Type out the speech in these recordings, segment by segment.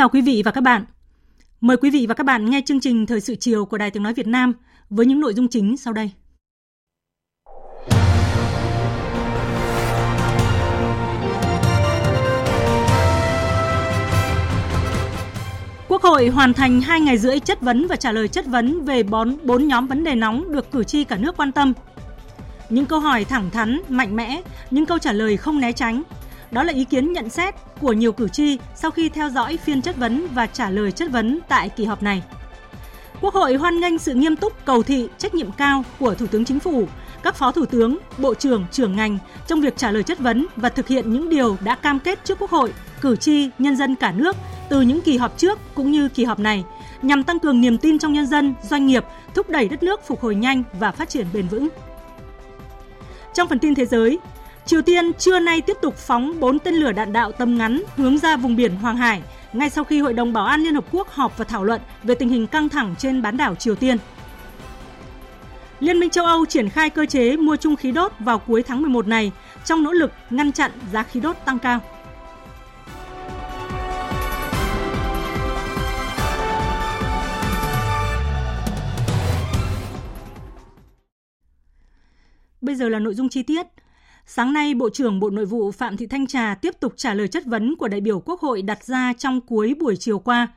Chào quý vị và các bạn. Mời quý vị và các bạn nghe chương trình Thời sự chiều của Đài Tiếng Nói Việt Nam với những nội dung chính sau đây. Quốc hội hoàn thành 2 ngày rưỡi chất vấn và trả lời chất vấn về 4, 4 nhóm vấn đề nóng được cử tri cả nước quan tâm. Những câu hỏi thẳng thắn, mạnh mẽ, những câu trả lời không né tránh, đó là ý kiến nhận xét của nhiều cử tri sau khi theo dõi phiên chất vấn và trả lời chất vấn tại kỳ họp này. Quốc hội hoan nghênh sự nghiêm túc, cầu thị, trách nhiệm cao của Thủ tướng Chính phủ, các phó thủ tướng, bộ trưởng, trưởng ngành trong việc trả lời chất vấn và thực hiện những điều đã cam kết trước Quốc hội, cử tri, nhân dân cả nước từ những kỳ họp trước cũng như kỳ họp này nhằm tăng cường niềm tin trong nhân dân, doanh nghiệp, thúc đẩy đất nước phục hồi nhanh và phát triển bền vững. Trong phần tin thế giới, Triều Tiên trưa nay tiếp tục phóng 4 tên lửa đạn đạo tầm ngắn hướng ra vùng biển Hoàng Hải, ngay sau khi Hội đồng Bảo an Liên Hợp Quốc họp và thảo luận về tình hình căng thẳng trên bán đảo Triều Tiên. Liên minh châu Âu triển khai cơ chế mua chung khí đốt vào cuối tháng 11 này, trong nỗ lực ngăn chặn giá khí đốt tăng cao. Bây giờ là nội dung chi tiết. Sáng nay, Bộ trưởng Bộ Nội vụ Phạm Thị Thanh Trà tiếp tục trả lời chất vấn của đại biểu Quốc hội đặt ra trong cuối buổi chiều qua,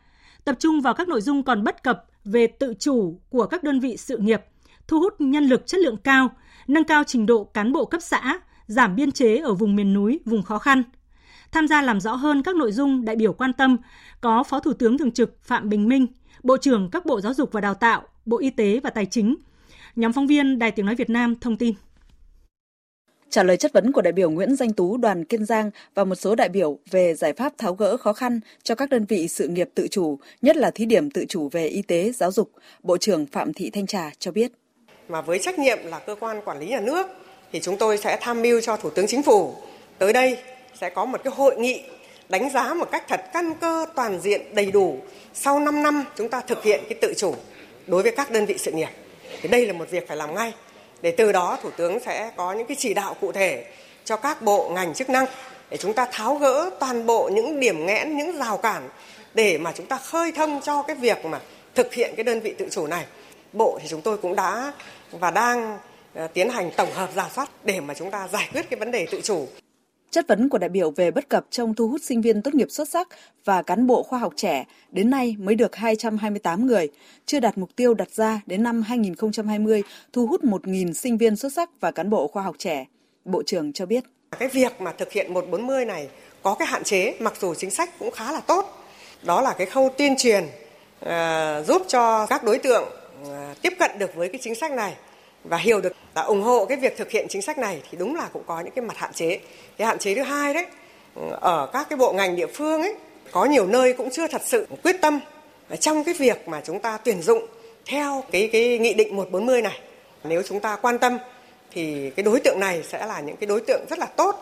tập trung vào các nội dung còn bất cập về tự chủ của các đơn vị sự nghiệp, thu hút nhân lực chất lượng cao, nâng cao trình độ cán bộ cấp xã, giảm biên chế ở vùng miền núi, vùng khó khăn. Tham gia làm rõ hơn các nội dung đại biểu quan tâm có Phó Thủ tướng Thường trực Phạm Bình Minh, Bộ trưởng các Bộ Giáo dục và Đào tạo, Bộ Y tế và Tài chính. Nhóm phóng viên Đài Tiếng Nói Việt Nam thông tin. Trả lời chất vấn của đại biểu Nguyễn Danh Tú đoàn Kiên Giang và một số đại biểu về giải pháp tháo gỡ khó khăn cho các đơn vị sự nghiệp tự chủ, nhất là thí điểm tự chủ về y tế, giáo dục, Bộ trưởng Phạm Thị Thanh Trà cho biết. Mà với trách nhiệm là cơ quan quản lý nhà nước thì chúng tôi sẽ tham mưu cho Thủ tướng Chính phủ. Tới đây sẽ có một cái hội nghị đánh giá một cách thật căn cơ toàn diện đầy đủ sau 5 năm chúng ta thực hiện cái tự chủ đối với các đơn vị sự nghiệp. Thì đây là một việc phải làm ngay để từ đó thủ tướng sẽ có những cái chỉ đạo cụ thể cho các bộ ngành chức năng để chúng ta tháo gỡ toàn bộ những điểm nghẽn, những rào cản để mà chúng ta khơi thông cho cái việc mà thực hiện cái đơn vị tự chủ này. Bộ thì chúng tôi cũng đã và đang ờ, tiến hành tổng hợp giả soát để mà chúng ta giải quyết cái vấn đề tự chủ. Chất vấn của đại biểu về bất cập trong thu hút sinh viên tốt nghiệp xuất sắc và cán bộ khoa học trẻ đến nay mới được 228 người, chưa đạt mục tiêu đặt ra đến năm 2020 thu hút 1.000 sinh viên xuất sắc và cán bộ khoa học trẻ. Bộ trưởng cho biết. Cái việc mà thực hiện 140 này có cái hạn chế mặc dù chính sách cũng khá là tốt. Đó là cái khâu tuyên truyền uh, giúp cho các đối tượng uh, tiếp cận được với cái chính sách này và hiểu được là ủng hộ cái việc thực hiện chính sách này thì đúng là cũng có những cái mặt hạn chế. Cái hạn chế thứ hai đấy, ở các cái bộ ngành địa phương ấy, có nhiều nơi cũng chưa thật sự quyết tâm trong cái việc mà chúng ta tuyển dụng theo cái cái nghị định 140 này. Nếu chúng ta quan tâm thì cái đối tượng này sẽ là những cái đối tượng rất là tốt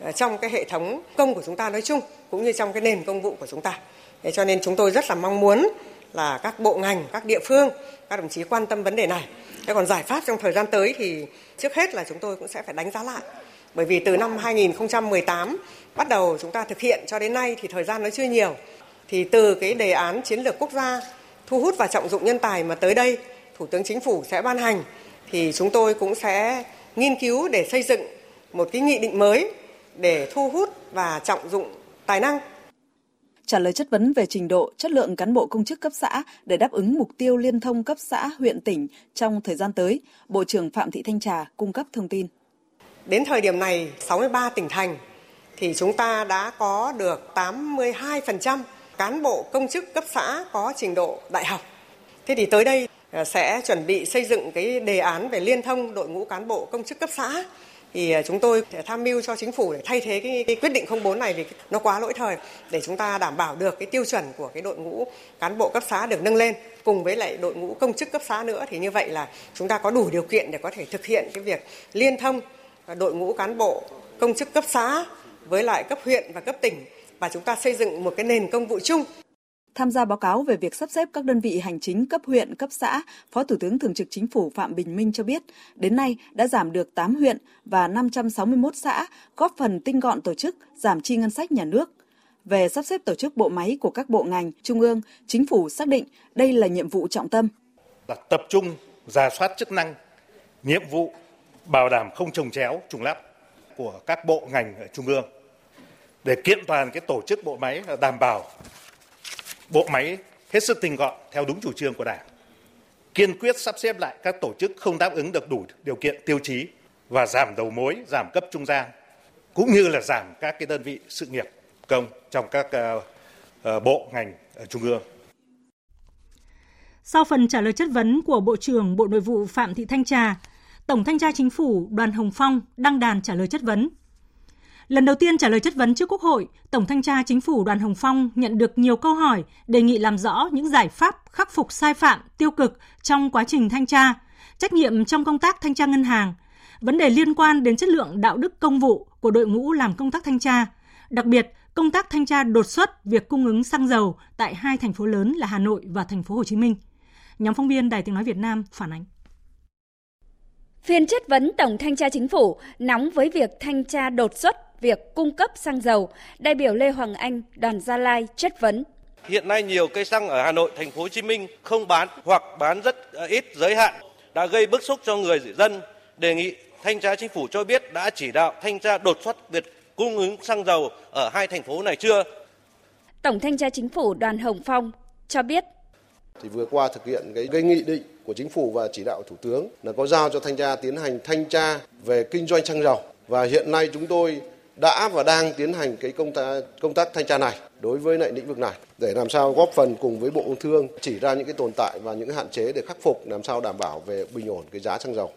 ờ, trong cái hệ thống công của chúng ta nói chung cũng như trong cái nền công vụ của chúng ta. Thế cho nên chúng tôi rất là mong muốn là các bộ ngành, các địa phương, các đồng chí quan tâm vấn đề này. Thế còn giải pháp trong thời gian tới thì trước hết là chúng tôi cũng sẽ phải đánh giá lại. Bởi vì từ năm 2018 bắt đầu chúng ta thực hiện cho đến nay thì thời gian nó chưa nhiều. Thì từ cái đề án chiến lược quốc gia thu hút và trọng dụng nhân tài mà tới đây Thủ tướng Chính phủ sẽ ban hành thì chúng tôi cũng sẽ nghiên cứu để xây dựng một cái nghị định mới để thu hút và trọng dụng tài năng trả lời chất vấn về trình độ, chất lượng cán bộ công chức cấp xã để đáp ứng mục tiêu liên thông cấp xã, huyện, tỉnh trong thời gian tới, Bộ trưởng Phạm Thị Thanh Trà cung cấp thông tin. Đến thời điểm này, 63 tỉnh thành thì chúng ta đã có được 82% cán bộ công chức cấp xã có trình độ đại học. Thế thì tới đây à, sẽ chuẩn bị xây dựng cái đề án về liên thông đội ngũ cán bộ công chức cấp xã thì à, chúng tôi tham mưu cho chính phủ để thay thế cái, cái quyết định 04 này vì nó quá lỗi thời để chúng ta đảm bảo được cái tiêu chuẩn của cái đội ngũ cán bộ cấp xã được nâng lên. Cùng với lại đội ngũ công chức cấp xã nữa thì như vậy là chúng ta có đủ điều kiện để có thể thực hiện cái việc liên thông à, đội ngũ cán bộ công chức cấp xã với lại cấp huyện và cấp tỉnh. Và chúng ta xây dựng một cái nền công vụ chung. Tham gia báo cáo về việc sắp xếp các đơn vị hành chính cấp huyện, cấp xã, Phó Thủ tướng Thường trực Chính phủ Phạm Bình Minh cho biết, đến nay đã giảm được 8 huyện và 561 xã, góp phần tinh gọn tổ chức, giảm chi ngân sách nhà nước. Về sắp xếp tổ chức bộ máy của các bộ ngành, trung ương, chính phủ xác định đây là nhiệm vụ trọng tâm. Là tập trung giả soát chức năng, nhiệm vụ bảo đảm không trồng chéo, trùng lắp của các bộ ngành ở trung ương để kiện toàn cái tổ chức bộ máy đảm bảo bộ máy hết sức tinh gọn theo đúng chủ trương của Đảng. Kiên quyết sắp xếp lại các tổ chức không đáp ứng được đủ điều kiện tiêu chí và giảm đầu mối, giảm cấp trung gian cũng như là giảm các cái đơn vị sự nghiệp công trong các uh, bộ ngành ở trung ương. Sau phần trả lời chất vấn của Bộ trưởng Bộ Nội vụ Phạm Thị Thanh Trà, Tổng Thanh tra Chính phủ Đoàn Hồng Phong đăng đàn trả lời chất vấn. Lần đầu tiên trả lời chất vấn trước Quốc hội, Tổng Thanh tra Chính phủ Đoàn Hồng Phong nhận được nhiều câu hỏi đề nghị làm rõ những giải pháp khắc phục sai phạm, tiêu cực trong quá trình thanh tra, trách nhiệm trong công tác thanh tra ngân hàng, vấn đề liên quan đến chất lượng đạo đức công vụ của đội ngũ làm công tác thanh tra, đặc biệt công tác thanh tra đột xuất việc cung ứng xăng dầu tại hai thành phố lớn là Hà Nội và thành phố Hồ Chí Minh. Nhóm phóng viên Đài Tiếng nói Việt Nam phản ánh. Phiên chất vấn Tổng Thanh tra Chính phủ nóng với việc thanh tra đột xuất việc cung cấp xăng dầu, đại biểu Lê Hoàng Anh, đoàn Gia Lai chất vấn. Hiện nay nhiều cây xăng ở Hà Nội, thành phố Hồ Chí Minh không bán hoặc bán rất ờ, ít giới hạn đã gây bức xúc cho người dân. Đề nghị thanh tra chính phủ cho biết đã chỉ đạo thanh tra đột xuất việc cung ứng xăng dầu ở hai thành phố này chưa? Tổng thanh tra chính phủ Đoàn Hồng Phong cho biết thì vừa qua thực hiện cái, cái nghị định của chính phủ và chỉ đạo thủ tướng là có giao cho thanh tra tiến hành thanh tra về kinh doanh xăng dầu và hiện nay chúng tôi đã và đang tiến hành cái công tác công tác thanh tra này đối với lại lĩnh vực này, để làm sao góp phần cùng với Bộ Công Thương chỉ ra những cái tồn tại và những hạn chế để khắc phục, làm sao đảm bảo về bình ổn cái giá xăng dầu.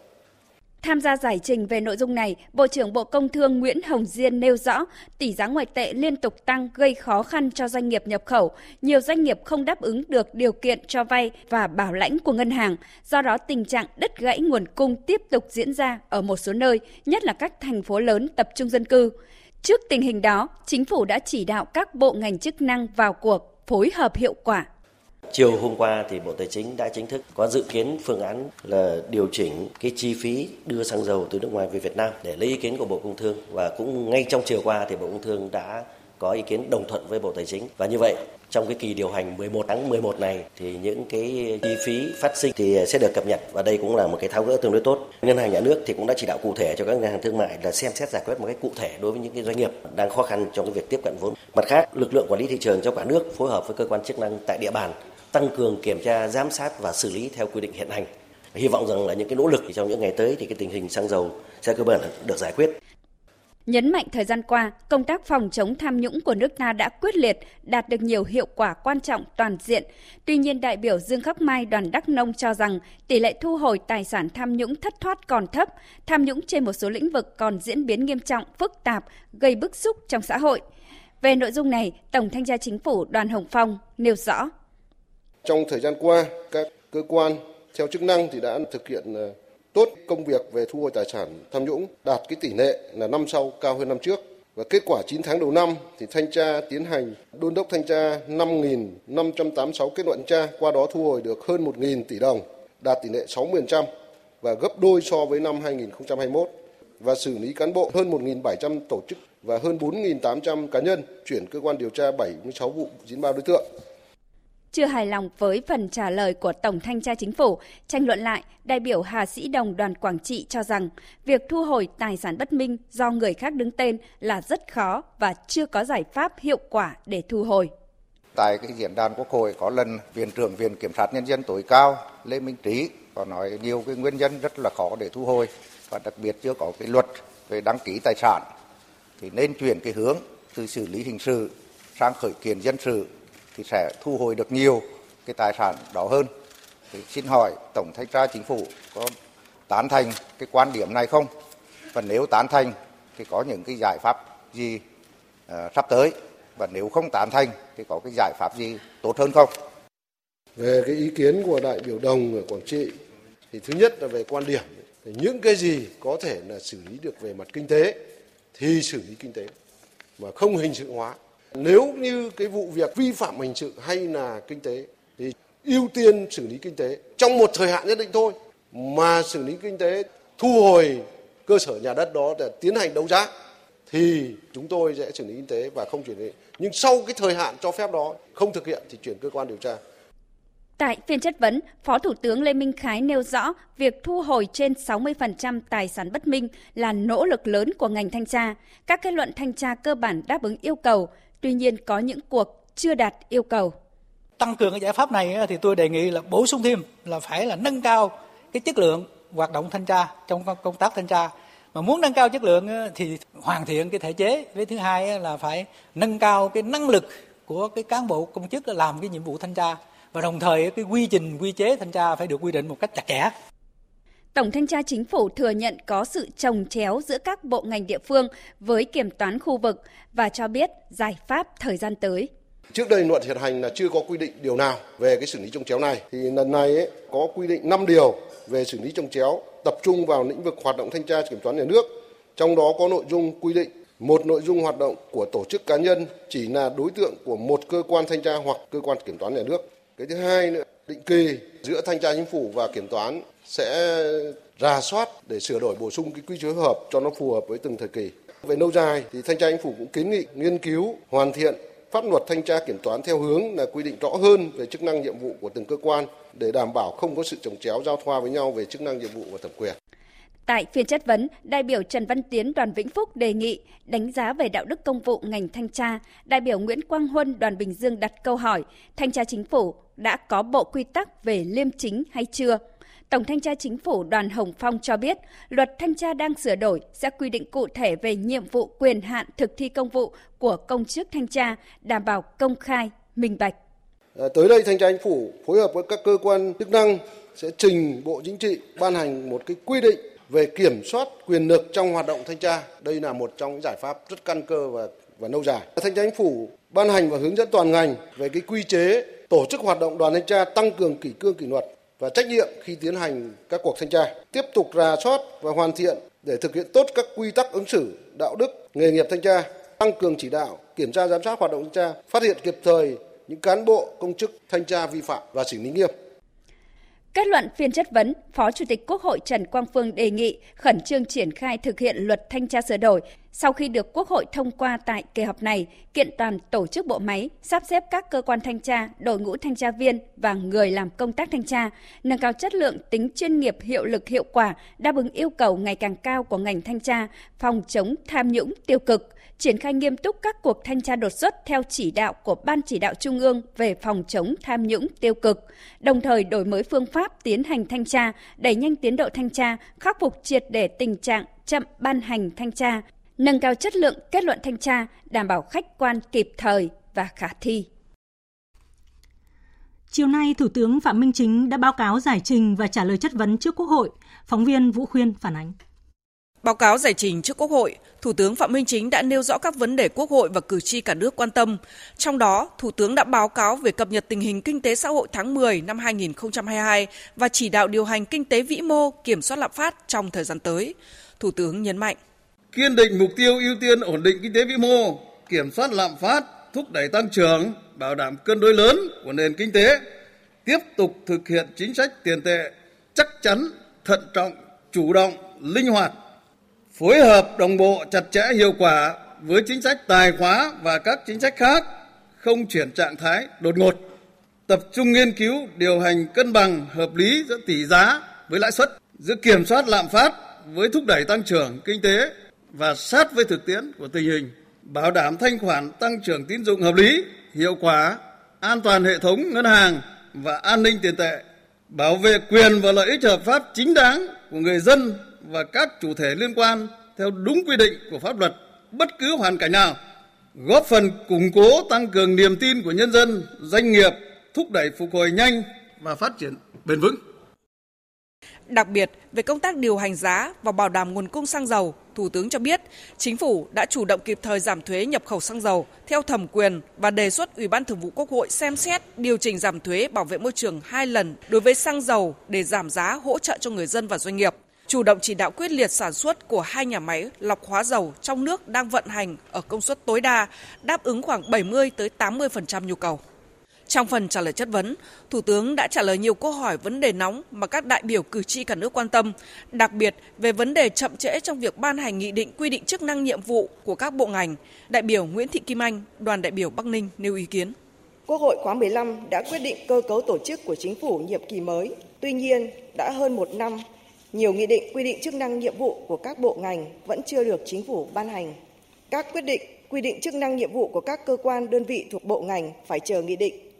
Tham gia giải trình về nội dung này, Bộ trưởng Bộ Công Thương Nguyễn Hồng Diên nêu rõ tỷ giá ngoại tệ liên tục tăng gây khó khăn cho doanh nghiệp nhập khẩu. Nhiều doanh nghiệp không đáp ứng được điều kiện cho vay và bảo lãnh của ngân hàng. Do đó tình trạng đứt gãy nguồn cung tiếp tục diễn ra ở một số nơi, nhất là các thành phố lớn tập trung dân cư. Trước tình hình đó, chính phủ đã chỉ đạo các bộ ngành chức năng vào cuộc phối hợp hiệu quả Chiều hôm qua thì Bộ Tài chính đã chính thức có dự kiến phương án là điều chỉnh cái chi phí đưa xăng dầu từ nước ngoài về Việt Nam để lấy ý kiến của Bộ Công Thương và cũng ngay trong chiều qua thì Bộ Công Thương đã có ý kiến đồng thuận với Bộ Tài chính và như vậy trong cái kỳ điều hành 11 tháng 11 này thì những cái chi phí phát sinh thì sẽ được cập nhật và đây cũng là một cái tháo gỡ tương đối tốt. Ngân hàng nhà nước thì cũng đã chỉ đạo cụ thể cho các ngân hàng thương mại là xem xét giải quyết một cách cụ thể đối với những cái doanh nghiệp đang khó khăn trong cái việc tiếp cận vốn. Mặt khác, lực lượng quản lý thị trường trong cả nước phối hợp với cơ quan chức năng tại địa bàn tăng cường kiểm tra, giám sát và xử lý theo quy định hiện hành. Hy vọng rằng là những cái nỗ lực trong những ngày tới thì cái tình hình xăng dầu sẽ cơ bản được giải quyết. Nhấn mạnh thời gian qua, công tác phòng chống tham nhũng của nước ta đã quyết liệt, đạt được nhiều hiệu quả quan trọng toàn diện. Tuy nhiên, đại biểu Dương Khắc Mai đoàn Đắk Nông cho rằng tỷ lệ thu hồi tài sản tham nhũng thất thoát còn thấp, tham nhũng trên một số lĩnh vực còn diễn biến nghiêm trọng, phức tạp, gây bức xúc trong xã hội. Về nội dung này, Tổng Thanh tra Chính phủ Đoàn Hồng Phong nêu rõ. Trong thời gian qua, các cơ quan theo chức năng thì đã thực hiện ờ, tốt công việc về thu hồi tài sản tham nhũng, đạt cái tỷ lệ là năm sau cao hơn năm trước. Và kết quả 9 tháng đầu năm thì thanh tra tiến hành đôn đốc thanh tra 5.586 kết luận tra, qua đó thu hồi được hơn 1.000 tỷ đồng, đạt tỷ lệ 60% và gấp đôi so với năm 2021 và xử lý cán bộ hơn 1.700 tổ chức và hơn 4.800 cá nhân chuyển cơ quan điều tra 76 vụ 93 đối tượng. Chưa hài lòng với phần trả lời của Tổng Thanh tra Chính phủ, tranh luận lại, đại biểu Hà Sĩ Đồng đoàn Quảng Trị cho rằng việc thu hồi tài sản bất minh do người khác đứng tên là rất khó và chưa có giải pháp hiệu quả để thu hồi. Tại cái diễn đàn Quốc hội có lần Viện trưởng Viện Kiểm sát Nhân dân tối cao Lê Minh Trí có nói nhiều cái nguyên nhân rất là khó để thu hồi và đặc biệt chưa có cái luật về đăng ký tài sản thì nên chuyển cái hướng từ xử lý hình sự sang khởi kiện dân sự thì sẽ thu hồi được nhiều cái tài sản đó hơn. Thì xin hỏi Tổng thanh tra Chính phủ có tán thành cái quan điểm này không? Và nếu tán thành thì có những cái giải pháp gì uh, sắp tới và nếu không tán thành thì có cái giải pháp gì tốt hơn không? Về cái ý kiến của đại biểu đồng ở Quảng Trị thì thứ nhất là về quan điểm thì những cái gì có thể là xử lý được về mặt kinh tế thì xử lý kinh tế mà không hình sự hóa. Nếu như cái vụ việc vi phạm hình sự hay là kinh tế thì ưu tiên xử lý kinh tế trong một thời hạn nhất định thôi mà xử lý kinh tế thu hồi cơ sở nhà đất đó để tiến hành đấu giá thì chúng tôi sẽ xử lý kinh tế và không chuyển đi. Nhưng sau cái thời hạn cho phép đó không thực hiện thì chuyển cơ quan điều tra. Tại phiên chất vấn, Phó Thủ tướng Lê Minh Khái nêu rõ việc thu hồi trên 60% tài sản bất minh là nỗ lực lớn của ngành thanh tra. Các kết luận thanh tra cơ bản đáp ứng yêu cầu, tuy nhiên có những cuộc chưa đạt yêu cầu. Tăng cường cái giải pháp này thì tôi đề nghị là bổ sung thêm là phải là nâng cao cái chất lượng hoạt động thanh tra trong công tác thanh tra. Mà muốn nâng cao chất lượng thì hoàn thiện cái thể chế. Với thứ hai là phải nâng cao cái năng lực của cái cán bộ công chức làm cái nhiệm vụ thanh tra. Và đồng thời cái quy trình quy chế thanh tra phải được quy định một cách chặt chẽ. Tổng thanh tra chính phủ thừa nhận có sự trồng chéo giữa các bộ ngành địa phương với kiểm toán khu vực và cho biết giải pháp thời gian tới. Trước đây luật hiện hành là chưa có quy định điều nào về cái xử lý trồng chéo này thì lần này ấy, có quy định 5 điều về xử lý trồng chéo tập trung vào lĩnh vực hoạt động thanh tra kiểm toán nhà nước. Trong đó có nội dung quy định một nội dung hoạt động của tổ chức cá nhân chỉ là đối tượng của một cơ quan thanh tra hoặc cơ quan kiểm toán nhà nước. Cái thứ hai nữa, định kỳ giữa thanh tra chính phủ và kiểm toán sẽ ra soát để sửa đổi bổ sung cái quy chế hợp cho nó phù hợp với từng thời kỳ. Về lâu dài thì thanh tra chính phủ cũng kiến nghị nghiên cứu hoàn thiện pháp luật thanh tra kiểm toán theo hướng là quy định rõ hơn về chức năng nhiệm vụ của từng cơ quan để đảm bảo không có sự trồng chéo giao thoa với nhau về chức năng nhiệm vụ và thẩm quyền. Tại phiên chất vấn, đại biểu Trần Văn Tiến đoàn Vĩnh Phúc đề nghị đánh giá về đạo đức công vụ ngành thanh tra. Đại biểu Nguyễn Quang Huân đoàn Bình Dương đặt câu hỏi, thanh tra chính phủ đã có bộ quy tắc về liêm chính hay chưa? Tổng thanh tra chính phủ Đoàn Hồng Phong cho biết, luật thanh tra đang sửa đổi sẽ quy định cụ thể về nhiệm vụ quyền hạn thực thi công vụ của công chức thanh tra, đảm bảo công khai, minh bạch. À, tới đây thanh tra chính phủ phối hợp với các cơ quan chức năng sẽ trình Bộ Chính trị ban hành một cái quy định về kiểm soát quyền lực trong hoạt động thanh tra. Đây là một trong những giải pháp rất căn cơ và và lâu dài. Thanh tra chính phủ ban hành và hướng dẫn toàn ngành về cái quy chế tổ chức hoạt động đoàn thanh tra tăng cường kỷ cương kỷ luật và trách nhiệm khi tiến hành các cuộc thanh tra, tiếp tục rà soát và hoàn thiện để thực hiện tốt các quy tắc ứng xử, đạo đức, nghề nghiệp thanh tra, tăng cường chỉ đạo, kiểm tra giám sát hoạt động thanh tra, phát hiện kịp thời những cán bộ công chức thanh tra vi phạm và xử lý nghiêm. Kết luận phiên chất vấn, Phó Chủ tịch Quốc hội Trần Quang Phương đề nghị khẩn trương triển khai thực hiện luật thanh tra sửa đổi sau khi được Quốc hội thông qua tại kỳ họp này, kiện toàn tổ chức bộ máy, sắp xếp các cơ quan thanh tra, đội ngũ thanh tra viên và người làm công tác thanh tra, nâng cao chất lượng, tính chuyên nghiệp, hiệu lực, hiệu quả, đáp ứng yêu cầu ngày càng cao của ngành thanh tra, phòng chống tham nhũng tiêu cực, triển khai nghiêm túc các cuộc thanh tra đột xuất theo chỉ đạo của Ban chỉ đạo Trung ương về phòng chống tham nhũng tiêu cực, đồng thời đổi mới phương pháp tiến hành thanh tra, đẩy nhanh tiến độ thanh tra, khắc phục triệt để tình trạng chậm ban hành thanh tra, nâng cao chất lượng kết luận thanh tra, đảm bảo khách quan kịp thời và khả thi. Chiều nay, Thủ tướng Phạm Minh Chính đã báo cáo giải trình và trả lời chất vấn trước Quốc hội. Phóng viên Vũ Khuyên phản ánh. Báo cáo giải trình trước Quốc hội, Thủ tướng Phạm Minh Chính đã nêu rõ các vấn đề Quốc hội và cử tri cả nước quan tâm. Trong đó, Thủ tướng đã báo cáo về cập nhật tình hình kinh tế xã hội tháng 10 năm 2022 và chỉ đạo điều hành kinh tế vĩ mô, kiểm soát lạm phát trong thời gian tới. Thủ tướng nhấn mạnh. Kiên định mục tiêu ưu tiên ổn định kinh tế vĩ mô, kiểm soát lạm phát, thúc đẩy tăng trưởng, bảo đảm cân đối lớn của nền kinh tế, tiếp tục thực hiện chính sách tiền tệ chắc chắn, thận trọng, chủ động, linh hoạt phối hợp đồng bộ chặt chẽ hiệu quả với chính sách tài khóa và các chính sách khác, không chuyển trạng thái đột ngột, tập trung nghiên cứu điều hành cân bằng hợp lý giữa tỷ giá với lãi suất, giữa kiểm soát lạm phát với thúc đẩy tăng trưởng kinh tế và sát với thực tiễn của tình hình, bảo đảm thanh khoản tăng trưởng tín dụng hợp lý, hiệu quả, an toàn hệ thống ngân hàng và an ninh tiền tệ, bảo vệ quyền và lợi ích hợp pháp chính đáng của người dân và các chủ thể liên quan theo đúng quy định của pháp luật bất cứ hoàn cảnh nào, góp phần củng cố tăng cường niềm tin của nhân dân, doanh nghiệp, thúc đẩy phục hồi nhanh và phát triển bền vững. Đặc biệt, về công tác điều hành giá và bảo đảm nguồn cung xăng dầu, Thủ tướng cho biết, chính phủ đã chủ động kịp thời giảm thuế nhập khẩu xăng dầu theo thẩm quyền và đề xuất Ủy ban Thường vụ Quốc hội xem xét điều chỉnh giảm thuế bảo vệ môi trường hai lần đối với xăng dầu để giảm giá hỗ trợ cho người dân và doanh nghiệp. Chủ động chỉ đạo quyết liệt sản xuất của hai nhà máy lọc hóa dầu trong nước đang vận hành ở công suất tối đa, đáp ứng khoảng 70 tới 80% nhu cầu. Trong phần trả lời chất vấn, Thủ tướng đã trả lời nhiều câu hỏi vấn đề nóng mà các đại biểu cử tri cả nước quan tâm, đặc biệt về vấn đề chậm trễ trong việc ban hành nghị định quy định chức năng nhiệm vụ của các bộ ngành. Đại biểu Nguyễn Thị Kim Anh, đoàn đại biểu Bắc Ninh nêu ý kiến. Quốc hội khóa 15 đã quyết định cơ cấu tổ chức của chính phủ nhiệm kỳ mới. Tuy nhiên, đã hơn một năm, nhiều nghị định quy định chức năng nhiệm vụ của các bộ ngành vẫn chưa được chính phủ ban hành. Các quyết định quy định chức năng nhiệm vụ của các cơ quan đơn vị thuộc bộ ngành phải chờ nghị định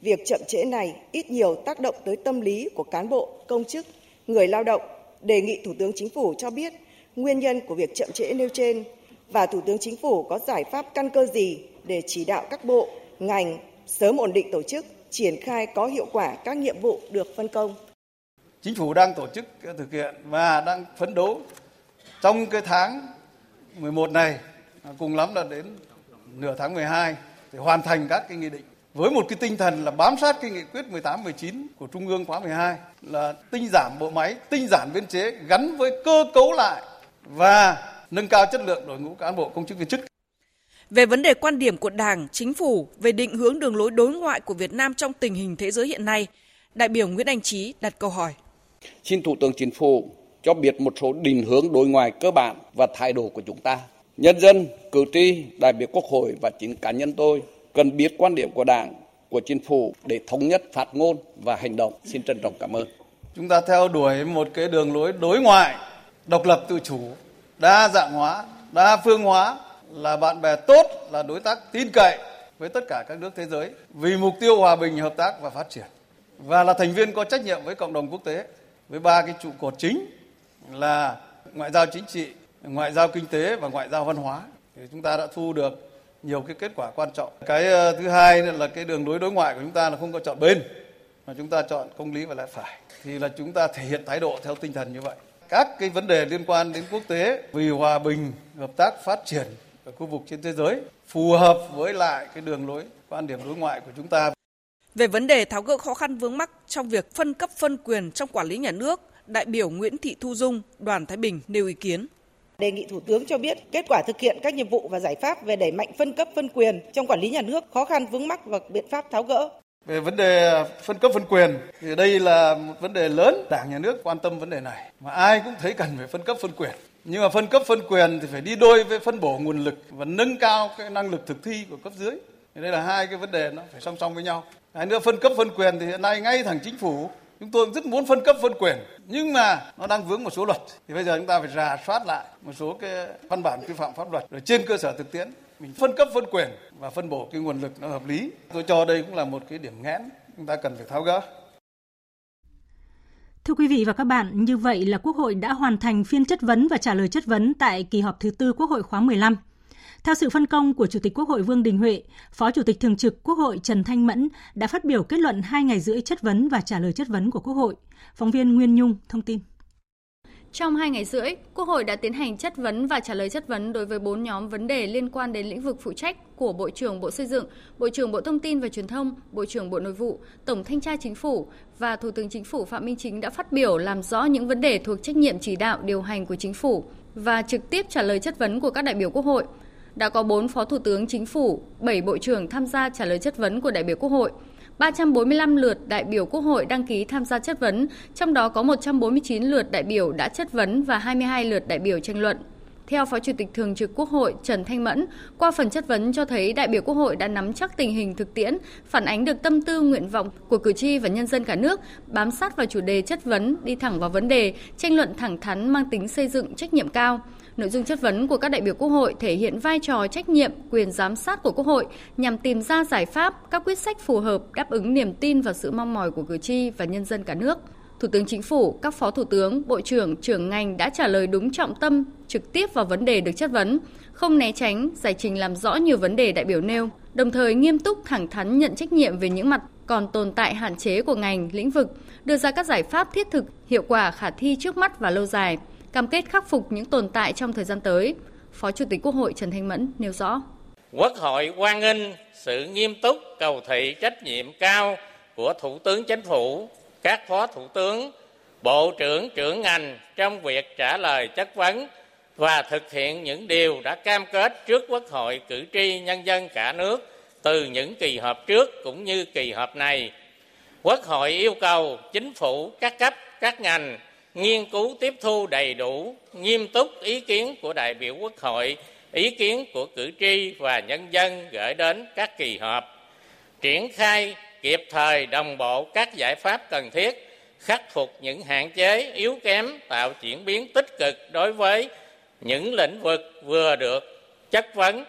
Việc chậm trễ này ít nhiều tác động tới tâm lý của cán bộ, công chức, người lao động, đề nghị Thủ tướng Chính phủ cho biết nguyên nhân của việc chậm trễ nêu trên và Thủ tướng Chính phủ có giải pháp căn cơ gì để chỉ đạo các bộ, ngành sớm ổn định tổ chức, triển khai có hiệu quả các nhiệm vụ được phân công. Chính phủ đang tổ chức ờ, thực hiện và đang phấn đấu trong cái tháng 11 này cùng lắm là đến nửa tháng 12 để hoàn thành các cái nghị định với một cái tinh thần là bám sát cái nghị quyết 18 19 của Trung ương khóa 12 là tinh giảm bộ máy, tinh giản biên chế gắn với cơ cấu lại và nâng cao chất lượng đội ngũ cán bộ công chức viên chức. Về vấn đề quan điểm của Đảng, Chính phủ về định hướng đường lối đối ngoại của Việt Nam trong tình hình thế giới hiện nay, đại biểu Nguyễn Anh Trí đặt câu hỏi. Xin Thủ tướng Chính phủ cho biết một số định hướng đối ngoại cơ bản và thái độ của chúng ta. Nhân dân, cử tri, đại biểu Quốc hội và chính cá nhân tôi cần biết quan điểm của Đảng, của chính phủ để thống nhất phát ngôn và hành động. Xin trân trọng cảm ơn. Chúng ta theo đuổi một cái đường lối đối ngoại độc lập tự chủ, đa dạng hóa, đa phương hóa là bạn bè tốt, là đối tác tin cậy với tất cả các nước thế giới vì mục tiêu hòa bình, hợp tác và phát triển và là thành viên có trách nhiệm với cộng đồng quốc tế với ba cái trụ cột chính là ngoại giao chính trị, ngoại giao kinh tế và ngoại giao văn hóa. Thì chúng ta đã thu được nhiều cái kết quả quan trọng. Cái ờ, thứ hai là cái đường lối đối ngoại của chúng ta là không có chọn bên mà chúng ta chọn công lý và lẽ phải thì là chúng ta thể hiện thái độ theo tinh thần như vậy. Các cái vấn đề liên quan đến quốc tế vì hòa bình, hợp tác, phát triển ở khu vực trên thế giới phù hợp với lại cái đường lối quan điểm đối ngoại của chúng ta. Về vấn đề tháo gỡ khó khăn vướng mắc trong việc phân cấp phân quyền trong quản lý nhà nước, đại biểu Nguyễn Thị Thu Dung, đoàn Thái Bình nêu ý kiến đề nghị Thủ tướng cho biết kết quả thực hiện các nhiệm vụ và giải pháp về đẩy mạnh phân cấp phân quyền trong quản lý nhà nước, khó khăn vướng mắc và biện pháp tháo gỡ. Về vấn đề phân cấp phân quyền thì đây là một vấn đề lớn, Đảng nhà nước quan tâm vấn đề này mà ai cũng thấy cần phải phân cấp phân quyền. Nhưng mà phân cấp phân quyền thì phải đi đôi với phân bổ nguồn lực và nâng cao cái năng lực thực thi của cấp dưới. Thì đây là hai cái vấn đề nó phải song song với nhau. Hai nữa phân cấp phân quyền thì hiện nay ngay thẳng chính phủ chúng tôi rất muốn phân cấp phân quyền. Nhưng mà nó đang vướng một số luật. Thì bây giờ chúng ta phải rà soát lại một số cái văn bản quy phạm pháp luật rồi trên cơ sở thực tiễn. Mình phân cấp phân quyền và phân bổ cái nguồn lực nó hợp lý. Tôi cho đây cũng là một cái điểm nghẽn chúng ta cần phải tháo gỡ. Thưa quý vị và các bạn, như vậy là Quốc hội đã hoàn thành phiên chất vấn và trả lời chất vấn tại kỳ họp thứ tư Quốc hội khóa 15. Theo sự phân công của Chủ tịch Quốc hội Vương Đình Huệ, Phó Chủ tịch Thường trực Quốc hội Trần Thanh Mẫn đã phát biểu kết luận 2 ngày rưỡi chất vấn và trả lời chất vấn của Quốc hội. Phóng viên Nguyên Nhung thông tin. Trong 2 ngày rưỡi, Quốc hội đã tiến hành chất vấn và trả lời chất vấn đối với 4 nhóm vấn đề liên quan đến lĩnh vực phụ trách của Bộ trưởng Bộ Xây dựng, Bộ trưởng Bộ Thông tin và Truyền thông, Bộ trưởng Bộ Nội vụ, Tổng Thanh tra Chính phủ và Thủ tướng Chính phủ Phạm Minh Chính đã phát biểu làm rõ những vấn đề thuộc trách nhiệm chỉ đạo điều hành của Chính phủ và trực tiếp trả lời chất vấn của các đại biểu Quốc hội đã có 4 Phó Thủ tướng Chính phủ, 7 Bộ trưởng tham gia trả lời chất vấn của đại biểu Quốc hội. 345 lượt đại biểu Quốc hội đăng ký tham gia chất vấn, trong đó có 149 lượt đại biểu đã chất vấn và 22 lượt đại biểu tranh luận. Theo Phó Chủ tịch Thường trực Quốc hội Trần Thanh Mẫn, qua phần chất vấn cho thấy đại biểu Quốc hội đã nắm chắc tình hình thực tiễn, phản ánh được tâm tư nguyện vọng của cử tri và nhân dân cả nước, bám sát vào chủ đề chất vấn, đi thẳng vào vấn đề, tranh luận thẳng thắn mang tính xây dựng trách nhiệm cao. Nội dung chất vấn của các đại biểu Quốc hội thể hiện vai trò trách nhiệm, quyền giám sát của Quốc hội nhằm tìm ra giải pháp, các quyết sách phù hợp đáp ứng niềm tin và sự mong mỏi của cử tri và nhân dân cả nước. Thủ tướng Chính phủ, các phó thủ tướng, bộ trưởng, trưởng ngành đã trả lời đúng trọng tâm, trực tiếp vào vấn đề được chất vấn, không né tránh, giải trình làm rõ nhiều vấn đề đại biểu nêu, đồng thời nghiêm túc thẳng thắn nhận trách nhiệm về những mặt còn tồn tại hạn chế của ngành, lĩnh vực, đưa ra các giải pháp thiết thực, hiệu quả khả thi trước mắt và lâu dài, cam kết khắc phục những tồn tại trong thời gian tới. Phó Chủ tịch Quốc hội Trần Thanh Mẫn nêu rõ. Quốc hội hoan nghênh sự nghiêm túc, cầu thị trách nhiệm cao của Thủ tướng Chính phủ, các phó thủ tướng, bộ trưởng trưởng ngành trong việc trả lời chất vấn và thực hiện những điều đã cam kết trước Quốc hội, cử tri, nhân dân cả nước từ những kỳ họp trước cũng như kỳ họp này. Quốc hội yêu cầu chính phủ các cấp, các ngành nghiên cứu tiếp thu đầy đủ, nghiêm túc ý kiến của đại biểu Quốc hội, ý kiến của cử tri và nhân dân gửi đến các kỳ họp, triển khai kịp thời đồng bộ các giải pháp cần thiết, khắc phục những hạn chế yếu kém, tạo chuyển biến tích cực đối với những lĩnh vực vừa được chất vấn.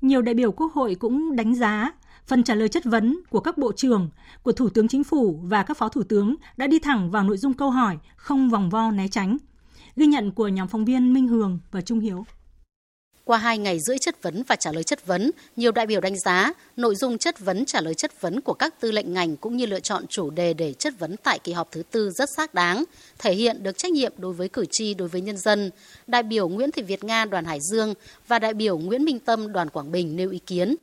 Nhiều đại biểu Quốc hội cũng đánh giá phần trả lời chất vấn của các bộ trưởng, của Thủ tướng Chính phủ và các phó thủ tướng đã đi thẳng vào nội dung câu hỏi, không vòng vo né tránh. Ghi nhận của nhóm phóng viên Minh Hường và Trung Hiếu. Qua hai ngày rưỡi chất vấn và trả lời chất vấn, nhiều đại biểu đánh giá nội dung chất vấn trả lời chất vấn của các tư lệnh ngành cũng như lựa chọn chủ đề để chất vấn tại kỳ họp thứ tư rất xác đáng, thể hiện được trách nhiệm đối với cử tri, đối với nhân dân. Đại biểu Nguyễn Thị Việt Nga đoàn Hải Dương và đại biểu Nguyễn Minh Tâm đoàn Quảng Bình nêu ý kiến.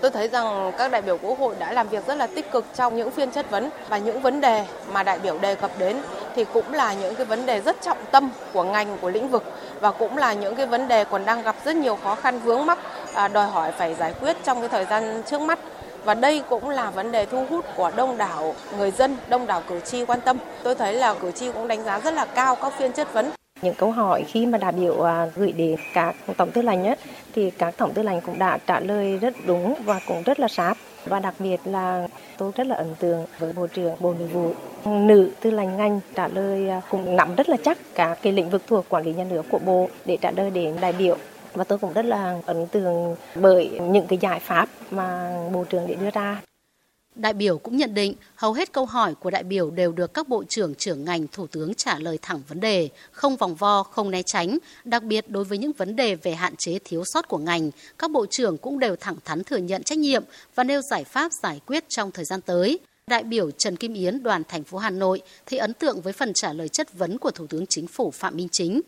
Tôi thấy rằng các đại biểu Quốc hội đã làm việc rất là tích cực trong những phiên chất vấn và những vấn đề mà đại biểu đề cập đến thì cũng là những cái vấn đề rất trọng tâm của ngành của lĩnh vực và cũng là những cái vấn đề còn đang gặp rất nhiều khó khăn vướng mắc à, đòi hỏi phải giải quyết trong cái thời gian trước mắt và đây cũng là vấn đề thu hút của đông đảo người dân, đông đảo cử tri quan tâm. Tôi thấy là cử tri cũng đánh giá rất là cao các phiên chất vấn. Những câu hỏi khi mà đại biểu à, gửi đến các tổng tư lệnh ấy, thì các tổng tư lệnh cũng đã trả lời rất đúng và cũng rất là sát. Và đặc biệt là tôi rất là ấn tượng với bộ trưởng bộ nội vụ. Nữ tư lệnh ngành trả lời à, cũng nắm rất là chắc các cái lĩnh vực thuộc quản lý nhà nước của bộ để trả lời đến đại biểu. Và tôi cũng rất là ấn tượng bởi những cái giải pháp mà bộ trưởng để đưa ra. Đại biểu cũng nhận định hầu hết câu hỏi của đại biểu đều được các bộ trưởng trưởng ngành thủ tướng trả lời thẳng vấn đề, không vòng vo, không né tránh. Đặc biệt đối với những vấn đề về hạn chế thiếu sót của ngành, các bộ trưởng cũng đều thẳng thắn thừa nhận trách nhiệm và nêu giải pháp giải quyết trong thời gian tới. Đại biểu Trần Kim Yến đoàn thành phố Hà Nội thì ấn tượng với phần trả lời chất vấn của Thủ tướng Chính phủ Phạm Minh Chính.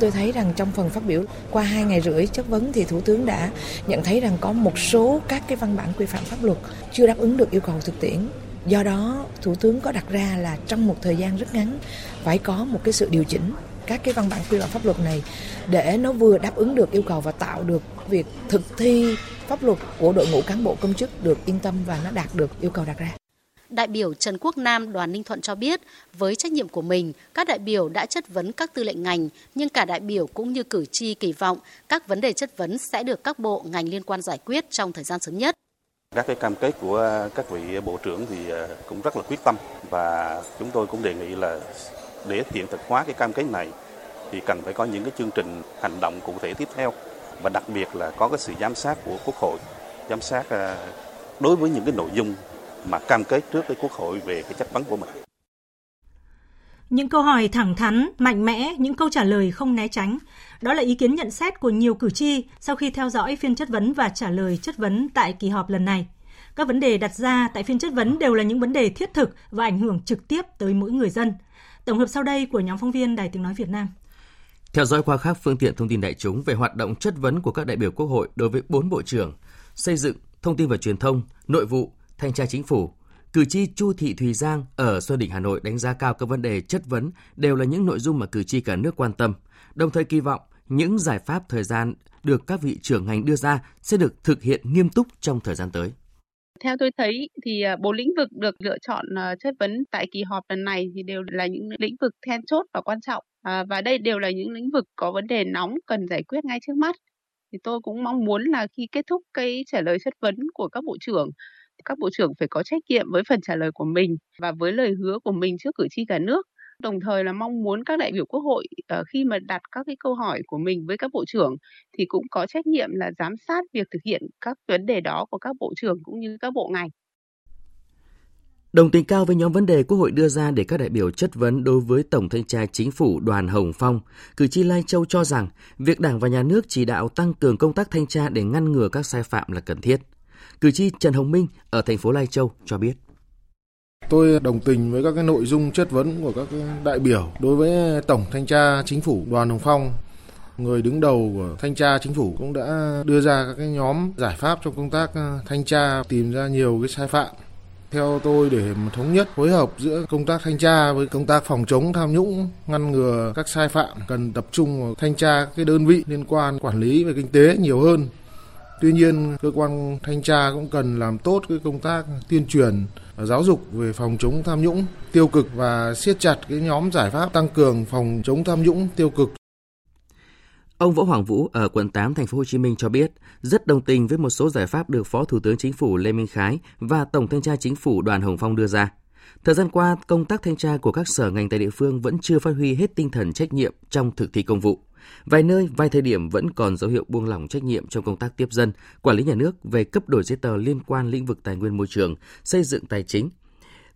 Tôi thấy rằng trong phần phát biểu qua hai ngày rưỡi chất vấn thì Thủ tướng đã nhận thấy rằng có một số các cái văn bản quy phạm pháp luật chưa đáp ứng được yêu cầu thực tiễn. Do đó, Thủ tướng có đặt ra là trong một thời gian rất ngắn phải có một cái sự điều chỉnh các cái văn bản quy phạm pháp luật này để nó vừa đáp ứng được yêu cầu và tạo được việc thực thi pháp luật của đội ngũ cán bộ công chức được yên tâm và nó đạt được yêu cầu đặt ra. Đại biểu Trần Quốc Nam đoàn Ninh Thuận cho biết, với trách nhiệm của mình, các đại biểu đã chất vấn các tư lệnh ngành, nhưng cả đại biểu cũng như cử tri kỳ vọng các vấn đề chất vấn sẽ được các bộ ngành liên quan giải quyết trong thời gian sớm nhất. Các cái cam kết của các vị bộ trưởng thì ờ, cũng rất là quyết tâm và chúng tôi cũng đề nghị là để hiện thực hóa cái cam kết này thì cần phải có những cái chương trình hành động cụ thể tiếp theo và đặc biệt là có cái sự giám sát của Quốc hội, giám sát ờ, đối với những cái nội dung mà cam kết trước với Quốc hội về cái chất vấn của mình. Những câu hỏi thẳng thắn, mạnh mẽ, những câu trả lời không né tránh. Đó là ý kiến nhận xét của nhiều cử tri sau khi theo dõi phiên chất vấn và trả lời chất vấn tại kỳ họp lần này. Các vấn đề đặt ra tại phiên chất vấn đều là những vấn đề thiết thực và ảnh hưởng trực tiếp tới mỗi người dân. Tổng hợp sau đây của nhóm phóng viên Đài Tiếng Nói Việt Nam. Theo dõi qua các phương tiện thông tin đại chúng về hoạt động chất vấn của các đại biểu Quốc hội đối với bốn bộ trưởng, xây dựng, thông tin và truyền thông, nội vụ, thanh tra chính phủ, cử tri Chu Thị Thùy Giang ở Xuân Đỉnh Hà Nội đánh giá cao các vấn đề chất vấn đều là những nội dung mà cử tri cả nước quan tâm, đồng thời kỳ vọng những giải pháp thời gian được các vị trưởng ngành đưa ra sẽ được thực hiện nghiêm túc trong thời gian tới. Theo tôi thấy thì à, bốn lĩnh vực được lựa chọn à, chất vấn tại kỳ họp lần này thì đều là những lĩnh vực then chốt và quan trọng à, và đây đều là những lĩnh vực có vấn đề nóng cần giải quyết ngay trước mắt. Thì tôi cũng mong muốn là khi kết thúc cái trả lời chất vấn của các bộ trưởng các bộ trưởng phải có trách nhiệm với phần trả lời của mình và với lời hứa của mình trước cử tri cả nước đồng thời là mong muốn các đại biểu quốc hội uh, khi mà đặt các cái câu hỏi của mình với các bộ trưởng thì cũng có trách nhiệm là giám sát việc thực hiện các vấn đề đó của các bộ trưởng cũng như các bộ ngành. Đồng tình cao với nhóm vấn đề Quốc hội đưa ra để các đại biểu chất vấn đối với Tổng thanh tra Chính phủ Đoàn Hồng Phong, cử tri Lai Châu cho rằng việc Đảng và Nhà nước chỉ đạo tăng cường công tác thanh tra để ngăn ngừa các sai phạm là cần thiết. Cử tri Trần Hồng Minh ở thành phố Lai Châu cho biết. Tôi đồng tình với các cái nội dung chất vấn của các đại biểu đối với Tổng thanh tra Chính phủ Đoàn Hồng Phong. Người đứng đầu của thanh tra chính phủ cũng đã đưa ra các cái nhóm giải pháp trong công tác ờ, thanh tra tìm ra nhiều cái sai phạm theo tôi để thống nhất phối hợp giữa công tác thanh tra với công tác phòng chống tham nhũng, ngăn ngừa các sai phạm cần tập trung vào thanh tra các cái đơn vị liên quan quản lý về kinh tế nhiều hơn. Tuy nhiên, cơ quan thanh tra cũng cần làm tốt cái công tác tuyên truyền giáo dục về phòng chống tham nhũng tiêu cực và siết chặt cái nhóm giải pháp tăng cường phòng chống tham nhũng tiêu cực Ông Võ Hoàng Vũ ở quận 8 thành phố Hồ Chí Minh cho biết rất đồng tình với một số giải pháp được Phó Thủ tướng Chính phủ Lê Minh Khái và Tổng thanh tra Chính phủ Đoàn Hồng Phong đưa ra. Thời gian qua, công tác thanh tra của các sở ngành tại địa phương vẫn chưa phát huy hết tinh thần trách nhiệm trong thực thi công vụ. Vài nơi, vài thời điểm vẫn còn dấu hiệu buông lỏng trách nhiệm trong công tác tiếp dân, quản lý nhà nước về cấp đổi giấy tờ liên quan lĩnh vực tài nguyên môi trường, xây dựng tài chính,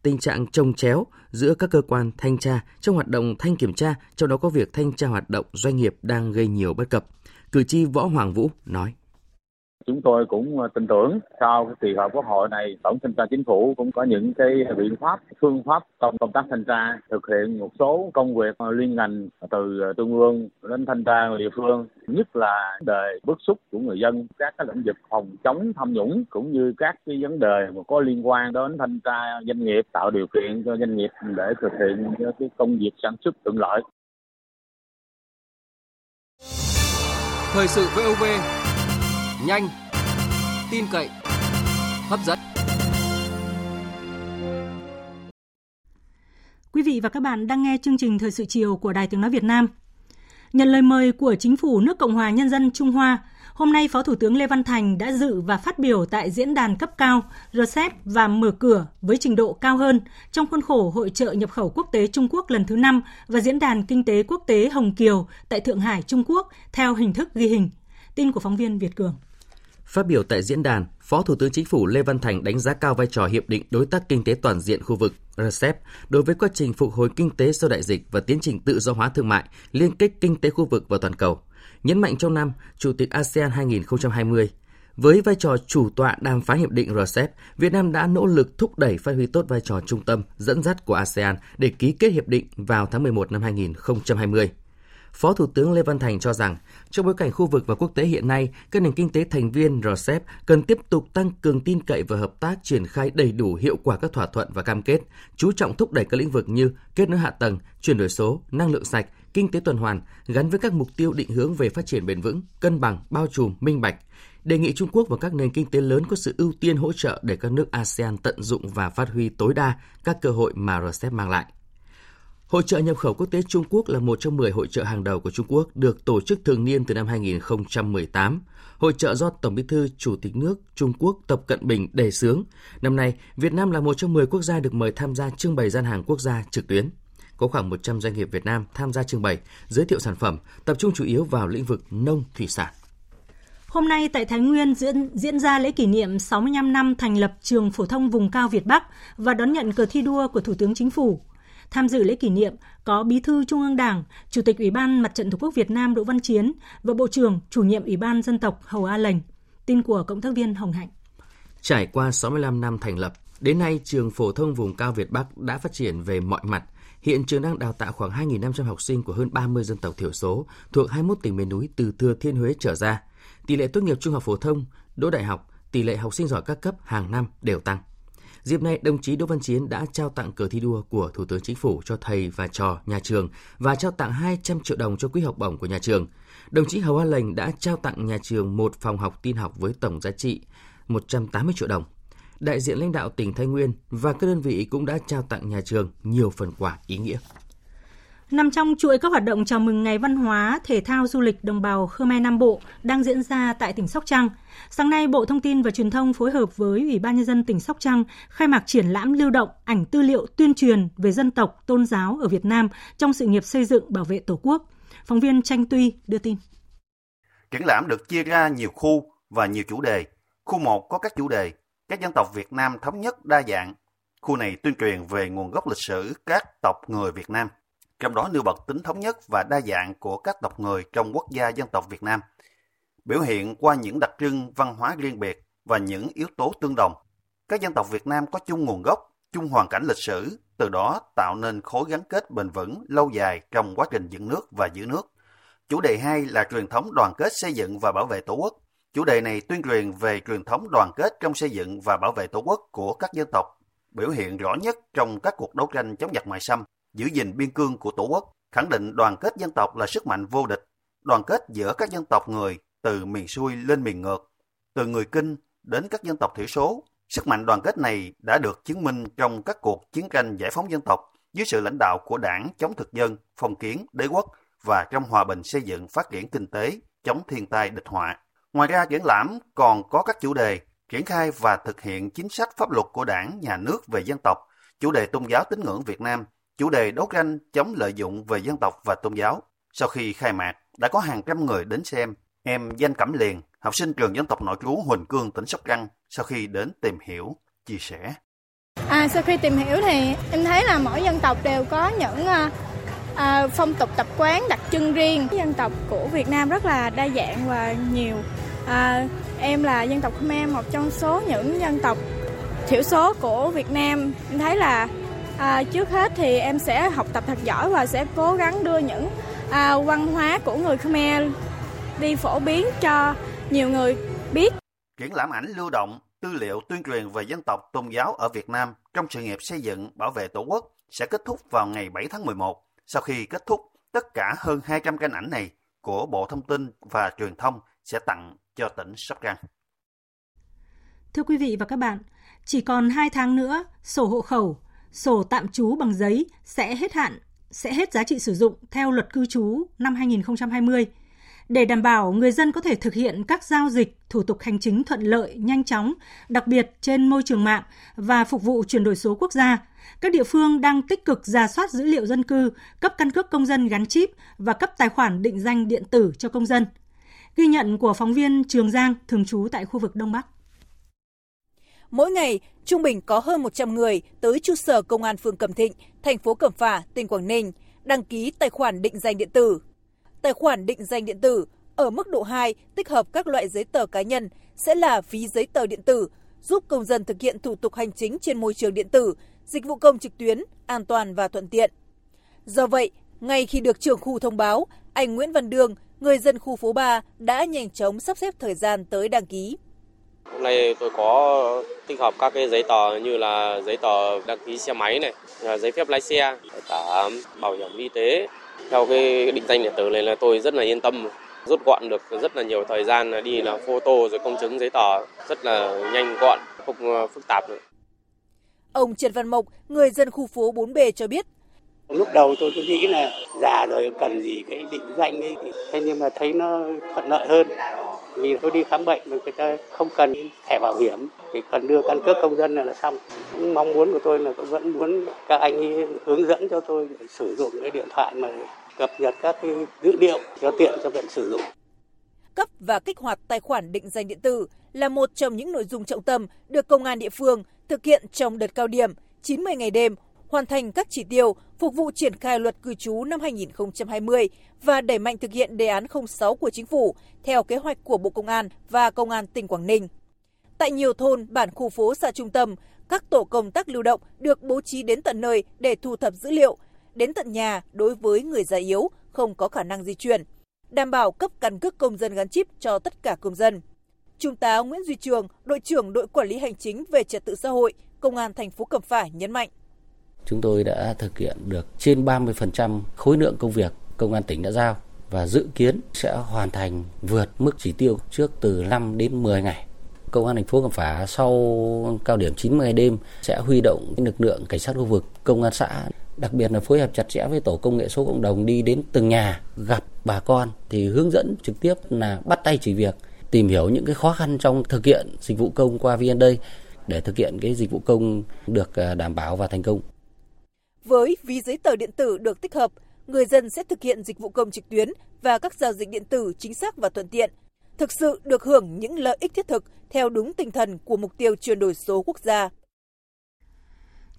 tình trạng trồng chéo giữa các cơ quan thanh tra trong hoạt động thanh kiểm tra, trong đó có việc thanh tra hoạt động doanh nghiệp đang gây nhiều bất cập. Cử tri Võ Hoàng Vũ nói. Chúng tôi cũng ờ, tin tưởng sau cái kỳ họp quốc hội này, tổng thanh tra chính phủ cũng có những cái biện pháp, phương pháp trong công tác thanh tra, thực hiện một số công việc liên ngành từ ờ, trung ương đến thanh tra địa phương, nhất là đề bức xúc của người dân, các cái lĩnh vực phòng chống tham nhũng cũng như các cái vấn đề mà có liên quan đến thanh tra doanh nghiệp, tạo điều kiện cho doanh nghiệp để thực hiện cái công việc sản xuất thuận lợi. Thời sự VOV nhanh, tin cậy, hấp dẫn. Quý vị và các bạn đang nghe chương trình Thời sự chiều của Đài Tiếng Nói Việt Nam. Nhận lời mời của Chính phủ nước Cộng hòa Nhân dân Trung Hoa, hôm nay Phó Thủ tướng Lê Văn Thành đã dự và phát biểu tại diễn đàn cấp cao RCEP và mở cửa với trình độ cao hơn trong khuôn khổ Hội trợ nhập khẩu quốc tế Trung Quốc lần thứ 5 và diễn đàn kinh tế quốc tế Hồng Kiều tại Thượng Hải, Trung Quốc theo hình thức ghi hình. Tin của phóng viên Việt Cường. Phát biểu tại diễn đàn, Phó Thủ tướng Chính phủ Lê Văn Thành đánh giá cao vai trò hiệp định đối tác kinh tế toàn diện khu vực RCEP đối với quá trình phục hồi kinh tế sau đại dịch và tiến trình tự do hóa thương mại, liên kết kinh tế khu vực và toàn cầu. Nhấn mạnh trong năm Chủ tịch ASEAN 2020, với vai trò chủ tọa đàm phán hiệp định RCEP, Việt Nam đã nỗ lực thúc đẩy phát huy tốt vai trò trung tâm dẫn dắt của ASEAN để ký kết hiệp định vào tháng 11 năm 2020. Phó Thủ tướng Lê Văn Thành cho rằng, trong bối cảnh khu vực và quốc tế hiện nay, các nền kinh tế thành viên RCEP cần tiếp tục tăng cường tin cậy và hợp tác triển khai đầy đủ hiệu quả các thỏa thuận và cam kết, chú trọng thúc đẩy các lĩnh vực như kết nối hạ tầng, chuyển đổi số, năng lượng sạch, kinh tế tuần hoàn gắn với các mục tiêu định hướng về phát triển bền vững, cân bằng, bao trùm, minh bạch. Đề nghị Trung Quốc và các nền kinh tế lớn có sự ưu tiên hỗ trợ để các nước ASEAN tận dụng và phát huy tối đa các cơ hội mà RCEP mang lại. Hội trợ nhập khẩu quốc tế Trung Quốc là một trong 10 hội trợ hàng đầu của Trung Quốc được tổ chức thường niên từ năm 2018. Hội trợ do Tổng Bí thư Chủ tịch nước Trung Quốc Tập Cận Bình đề xướng. Năm nay, Việt Nam là một trong 10 quốc gia được mời tham gia trưng bày gian hàng quốc gia trực tuyến. Có khoảng 100 doanh nghiệp Việt Nam tham gia trưng bày, giới thiệu sản phẩm, tập trung chủ yếu vào lĩnh vực nông thủy sản. Hôm nay tại Thái Nguyên diễn, diễn ra lễ kỷ niệm 65 năm thành lập Trường Phổ thông Vùng Cao Việt Bắc và đón nhận cờ thi đua của Thủ tướng Chính phủ. Tham dự lễ kỷ niệm có Bí thư Trung ương Đảng, Chủ tịch Ủy ban Mặt trận Tổ quốc Việt Nam Đỗ Văn Chiến và Bộ trưởng Chủ nhiệm Ủy ban Dân tộc Hầu A Lệnh. Tin của Cộng tác viên Hồng Hạnh. Trải qua 65 năm thành lập, đến nay trường Phổ thông Vùng Cao Việt Bắc đã phát triển về mọi mặt. Hiện trường đang đào tạo khoảng 2.500 học sinh của hơn 30 dân tộc thiểu số thuộc 21 tỉnh miền núi từ Thừa Thiên Huế trở ra. Tỷ lệ tốt nghiệp trung học phổ thông, đỗ đại học, tỷ lệ học sinh giỏi các cấp hàng năm đều tăng. Dịp này, đồng chí Đỗ Văn Chiến đã trao tặng cờ thi đua của Thủ tướng Chính phủ cho thầy và trò nhà trường và trao tặng 200 triệu đồng cho quỹ học bổng của nhà trường. Đồng chí Hầu A Lành đã trao tặng nhà trường một phòng học tin học với tổng giá trị 180 triệu đồng. Đại diện lãnh đạo tỉnh Thái Nguyên và các đơn vị cũng đã trao tặng nhà trường nhiều phần quà ý nghĩa. Nằm trong chuỗi các hoạt động chào mừng Ngày Văn hóa, Thể thao, Du lịch đồng bào Khmer Nam Bộ đang diễn ra tại tỉnh Sóc Trăng. Sáng nay, Bộ Thông tin và Truyền thông phối hợp với Ủy ban Nhân dân tỉnh Sóc Trăng khai mạc triển lãm lưu động ảnh tư liệu tuyên truyền về dân tộc, tôn giáo ở Việt Nam trong sự nghiệp xây dựng bảo vệ Tổ quốc. Phóng viên Tranh Tuy đưa tin. Triển lãm được chia ra nhiều khu và nhiều chủ đề. Khu 1 có các chủ đề các dân tộc Việt Nam thống nhất đa dạng, Khu này tuyên truyền về nguồn gốc lịch sử các tộc người Việt Nam, trong đó nêu bật tính thống nhất và đa dạng của các tộc người trong quốc gia dân tộc Việt Nam, biểu hiện qua những đặc trưng văn hóa riêng biệt và những yếu tố tương đồng. Các dân tộc Việt Nam có chung nguồn gốc, chung hoàn cảnh lịch sử, từ đó tạo nên khối gắn kết bền vững lâu dài trong quá trình dựng nước và giữ nước. Chủ đề 2 là truyền thống đoàn kết xây dựng và bảo vệ Tổ quốc. Chủ đề này tuyên truyền về truyền thống đoàn kết trong xây dựng và bảo vệ Tổ quốc của các dân tộc, biểu hiện rõ nhất trong các cuộc đấu tranh chống giặc ngoại xâm, giữ gìn biên cương của Tổ quốc, khẳng định đoàn kết dân tộc là sức mạnh vô địch, đoàn kết giữa các dân tộc người từ miền xuôi lên miền ngược, từ người Kinh đến các dân tộc thiểu số. Sức mạnh đoàn kết này đã được chứng minh trong các cuộc chiến tranh giải phóng dân tộc dưới sự lãnh đạo của đảng chống thực dân, phong kiến, đế quốc và trong hòa bình xây dựng phát triển kinh tế, chống thiên tai địch họa. Ngoài ra, triển lãm còn có các chủ đề triển khai và thực hiện chính sách pháp luật của đảng, nhà nước về dân tộc, chủ đề tôn giáo tín ngưỡng Việt Nam, chủ đề đấu tranh chống lợi dụng về dân tộc và tôn giáo. Sau khi khai mạc, đã có hàng trăm người đến xem. Em Danh Cẩm Liền, học sinh trường dân tộc nội trú Huỳnh Cương, tỉnh Sóc Trăng, sau khi đến tìm hiểu, chia sẻ. À, sau khi tìm hiểu thì em thấy là mỗi dân tộc đều có những à, phong tục tập quán đặc trưng riêng. Dân tộc của Việt Nam rất là đa dạng và nhiều. À, em là dân tộc Khmer, một trong số những dân tộc thiểu số của Việt Nam. Em thấy là à, trước hết thì em sẽ học tập thật giỏi và sẽ cố gắng đưa những à, văn hóa của người Khmer đi phổ biến cho nhiều người biết. Triển lãm ảnh lưu động, tư liệu tuyên truyền về dân tộc tôn giáo ở Việt Nam trong sự nghiệp xây dựng bảo vệ Tổ quốc sẽ kết thúc vào ngày 7 tháng 11. Sau khi kết thúc, tất cả hơn 200 tranh ảnh này của Bộ Thông tin và Truyền thông sẽ tặng cho tỉnh Sóc Trăng. Thưa quý vị và các bạn, chỉ còn 2 tháng nữa, sổ hộ khẩu, sổ tạm trú bằng giấy sẽ hết hạn, sẽ hết giá trị sử dụng theo luật cư trú năm 2020 để đảm bảo người dân có thể thực hiện các giao dịch, thủ tục hành chính thuận lợi, nhanh chóng, đặc biệt trên môi trường mạng và phục vụ chuyển đổi số quốc gia, các địa phương đang tích cực ra soát dữ liệu dân cư, cấp căn cước công dân gắn chip và cấp tài khoản định danh điện tử cho công dân. Ghi nhận của phóng viên Trường Giang thường trú tại khu vực Đông Bắc. Mỗi ngày, trung bình có hơn 100 người tới trụ sở công an phường Cẩm Thịnh, thành phố Cẩm Phả, tỉnh Quảng Ninh đăng ký tài khoản định danh điện tử Tài khoản định danh điện tử ở mức độ 2 tích hợp các loại giấy tờ cá nhân sẽ là phí giấy tờ điện tử, giúp công dân thực hiện thủ tục hành chính trên môi trường điện tử, dịch vụ công trực tuyến, an toàn và thuận tiện. Do vậy, ngay khi được trưởng khu thông báo, anh Nguyễn Văn Đường, người dân khu phố 3 đã nhanh chóng sắp xếp thời gian tới đăng ký. Hôm nay tôi có tích hợp các cái giấy tờ như là giấy tờ đăng ký xe máy này, giấy phép lái xe, cả bảo hiểm y tế, theo cái định danh điện tử này là tôi rất là yên tâm, rút gọn được rất là nhiều thời gian đi là photo rồi công chứng giấy tờ rất là nhanh gọn, không ờ, phức tạp nữa. Ông Trần Văn Mộc, người dân khu phố 4B cho biết. Lúc đầu tôi cứ nghĩ là già rồi cần gì cái định danh ấy, thế nhưng mà thấy nó thuận lợi hơn. Vì tôi đi khám bệnh mà người ta không cần thẻ bảo hiểm, chỉ cần đưa căn cước công dân là, là xong. Mong muốn của tôi là tôi vẫn muốn các anh ấy hướng dẫn cho tôi để sử dụng cái điện thoại mà cập nhật các cái dữ liệu cho tiện cho việc sử dụng. Cấp và kích hoạt tài khoản định danh điện tử là một trong những nội dung trọng tâm được công an địa phương thực hiện trong đợt cao điểm 90 ngày đêm hoàn thành các chỉ tiêu phục vụ triển khai luật cư trú năm 2020 và đẩy mạnh thực hiện đề án 06 của chính phủ theo kế hoạch của Bộ Công an và Công an tỉnh Quảng Ninh. Tại nhiều thôn, bản khu phố xã trung tâm, các tổ công tác lưu động được bố trí đến tận nơi để thu thập dữ liệu, đến tận nhà đối với người già yếu không có khả năng di chuyển, đảm bảo cấp căn cước công dân gắn chip cho tất cả công dân. Trung tá Nguyễn Duy Trường, đội trưởng đội quản lý hành chính về trật tự xã hội, Công an thành phố Cẩm Phả nhấn mạnh. Chúng tôi đã thực hiện được trên 30% khối lượng công việc công an tỉnh đã giao và dự kiến sẽ hoàn thành vượt mức chỉ tiêu trước từ 5 đến 10 ngày. Công an thành phố Cẩm Phả sau cao điểm 90 ngày đêm sẽ huy động lực lượng cảnh sát khu vực, công an xã đặc biệt là phối hợp chặt chẽ với tổ công nghệ số cộng đồng đi đến từng nhà gặp bà con thì hướng dẫn trực tiếp là bắt tay chỉ việc tìm hiểu những cái khó khăn trong thực hiện dịch vụ công qua VN đây để thực hiện cái dịch vụ công được à, đảm bảo và thành công. Với ví giấy tờ điện tử được tích hợp, người dân sẽ thực hiện dịch vụ công trực tuyến và các giao dịch điện tử chính xác và thuận tiện, thực sự được hưởng những lợi ích thiết thực theo đúng tinh thần của mục tiêu chuyển đổi số quốc gia.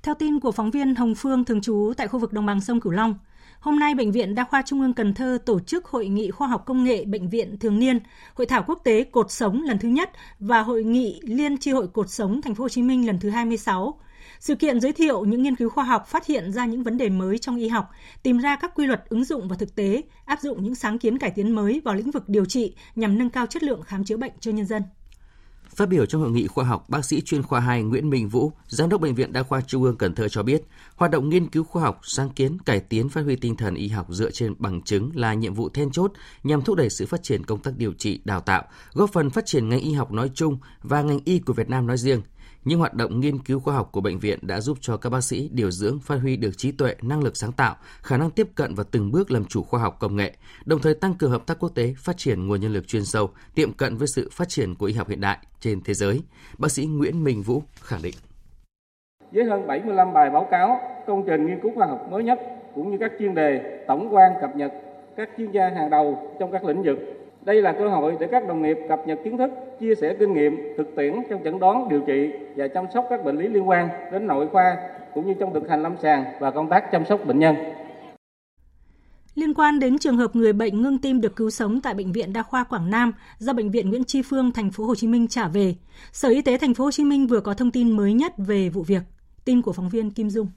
Theo tin của phóng viên Hồng Phương thường trú tại khu vực đồng bằng sông Cửu Long, hôm nay Bệnh viện Đa khoa Trung ương Cần Thơ tổ chức Hội nghị khoa học công nghệ Bệnh viện thường niên, Hội thảo quốc tế cột sống lần thứ nhất và Hội nghị Liên tri hội cột sống Thành phố Hồ Chí Minh lần thứ 26. Sự kiện giới thiệu những nghiên cứu khoa học phát hiện ra những vấn đề mới trong y học, tìm ra các quy luật ứng dụng vào thực tế, áp dụng những sáng kiến cải tiến mới vào lĩnh vực điều trị nhằm nâng cao chất lượng khám chữa bệnh cho nhân dân. Phát biểu trong hội nghị khoa học, bác sĩ chuyên khoa 2 Nguyễn Minh Vũ, giám đốc bệnh viện Đa khoa Trung ương Cần Thơ cho biết, hoạt động nghiên cứu khoa học, sáng kiến, cải tiến phát huy tinh thần y học dựa trên bằng chứng là nhiệm vụ then chốt nhằm thúc đẩy sự phát triển công tác điều trị, đào tạo, góp phần phát triển ngành y học nói chung và ngành y của Việt Nam nói riêng. Những hoạt động nghiên cứu khoa học của bệnh viện đã giúp cho các bác sĩ điều dưỡng phát huy được trí tuệ, năng lực sáng tạo, khả năng tiếp cận và từng bước làm chủ khoa học công nghệ, đồng thời tăng cường hợp tác quốc tế, phát triển nguồn nhân lực chuyên sâu, tiệm cận với sự phát triển của y học hiện đại trên thế giới. Bác sĩ Nguyễn Minh Vũ khẳng định. Với hơn 75 bài báo cáo, công trình nghiên cứu khoa học mới nhất cũng như các chuyên đề tổng quan cập nhật các chuyên gia hàng đầu trong các lĩnh vực đây là cơ hội để các đồng nghiệp cập nhật kiến thức, chia sẻ kinh nghiệm, thực tiễn trong chẩn đoán, điều trị và chăm sóc các bệnh lý liên quan đến nội khoa cũng như trong thực hành lâm sàng và công tác chăm sóc bệnh nhân. Liên quan đến trường hợp người bệnh ngưng tim được cứu sống tại bệnh viện Đa khoa Quảng Nam do bệnh viện Nguyễn Tri Phương thành phố Hồ Chí Minh trả về, Sở Y tế thành phố Hồ Chí Minh vừa có thông tin mới nhất về vụ việc. Tin của phóng viên Kim Dung.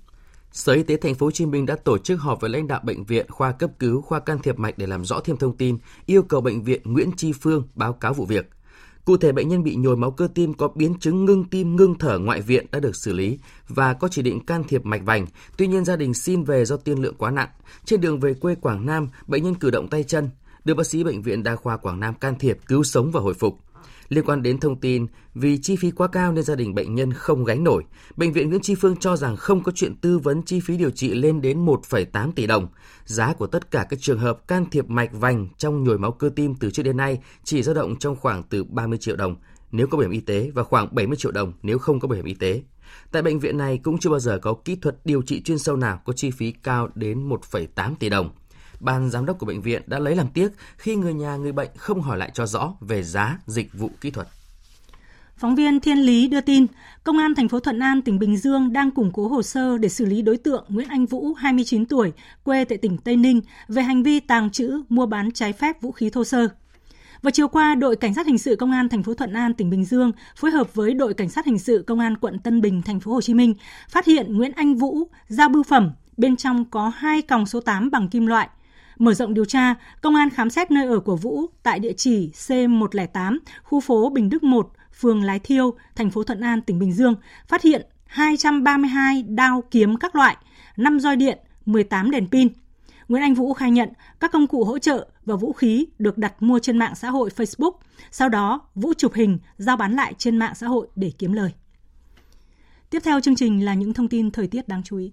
Sở Y tế Thành phố Hồ Chí Minh đã tổ chức họp với lãnh đạo bệnh viện, khoa cấp cứu, khoa can thiệp mạch để làm rõ thêm thông tin, yêu cầu bệnh viện Nguyễn Tri Phương báo cáo vụ việc. Cụ thể bệnh nhân bị nhồi máu cơ tim có biến chứng ngưng tim ngưng thở ngoại viện đã được xử lý và có chỉ định can thiệp mạch vành. Tuy nhiên gia đình xin về do tiên lượng quá nặng. Trên đường về quê Quảng Nam, bệnh nhân cử động tay chân, được bác sĩ bệnh viện đa khoa Quảng Nam can thiệp cứu sống và hồi phục. Liên quan đến thông tin vì chi phí quá cao nên gia đình bệnh nhân không gánh nổi, bệnh viện Nguyễn Tri Phương cho rằng không có chuyện tư vấn chi phí điều trị lên đến 1,8 tỷ đồng. Giá của tất cả các trường hợp can thiệp mạch vành trong nhồi máu cơ tim từ trước đến nay chỉ dao động trong khoảng từ 30 triệu đồng nếu có bảo hiểm y tế và khoảng 70 triệu đồng nếu không có bảo hiểm y tế. Tại bệnh viện này cũng chưa bao giờ có kỹ thuật điều trị chuyên sâu nào có chi phí cao đến 1,8 tỷ đồng ban giám đốc của bệnh viện đã lấy làm tiếc khi người nhà người bệnh không hỏi lại cho rõ về giá dịch vụ kỹ thuật. Phóng viên Thiên Lý đưa tin, Công an thành phố Thuận An, tỉnh Bình Dương đang củng cố hồ sơ để xử lý đối tượng Nguyễn Anh Vũ, 29 tuổi, quê tại tỉnh Tây Ninh, về hành vi tàng trữ, mua bán trái phép vũ khí thô sơ. Vào chiều qua, đội cảnh sát hình sự công an thành phố Thuận An, tỉnh Bình Dương phối hợp với đội cảnh sát hình sự công an quận Tân Bình, thành phố Hồ Chí Minh phát hiện Nguyễn Anh Vũ giao bưu phẩm, bên trong có hai còng số 8 bằng kim loại, Mở rộng điều tra, công an khám xét nơi ở của Vũ tại địa chỉ C108, khu phố Bình Đức 1, phường Lái Thiêu, thành phố Thuận An, tỉnh Bình Dương, phát hiện 232 đao kiếm các loại, 5 roi điện, 18 đèn pin. Nguyễn Anh Vũ khai nhận các công cụ hỗ trợ và vũ khí được đặt mua trên mạng xã hội Facebook. Sau đó, Vũ chụp hình, giao bán lại trên mạng xã hội để kiếm lời. Tiếp theo chương trình là những thông tin thời tiết đáng chú ý.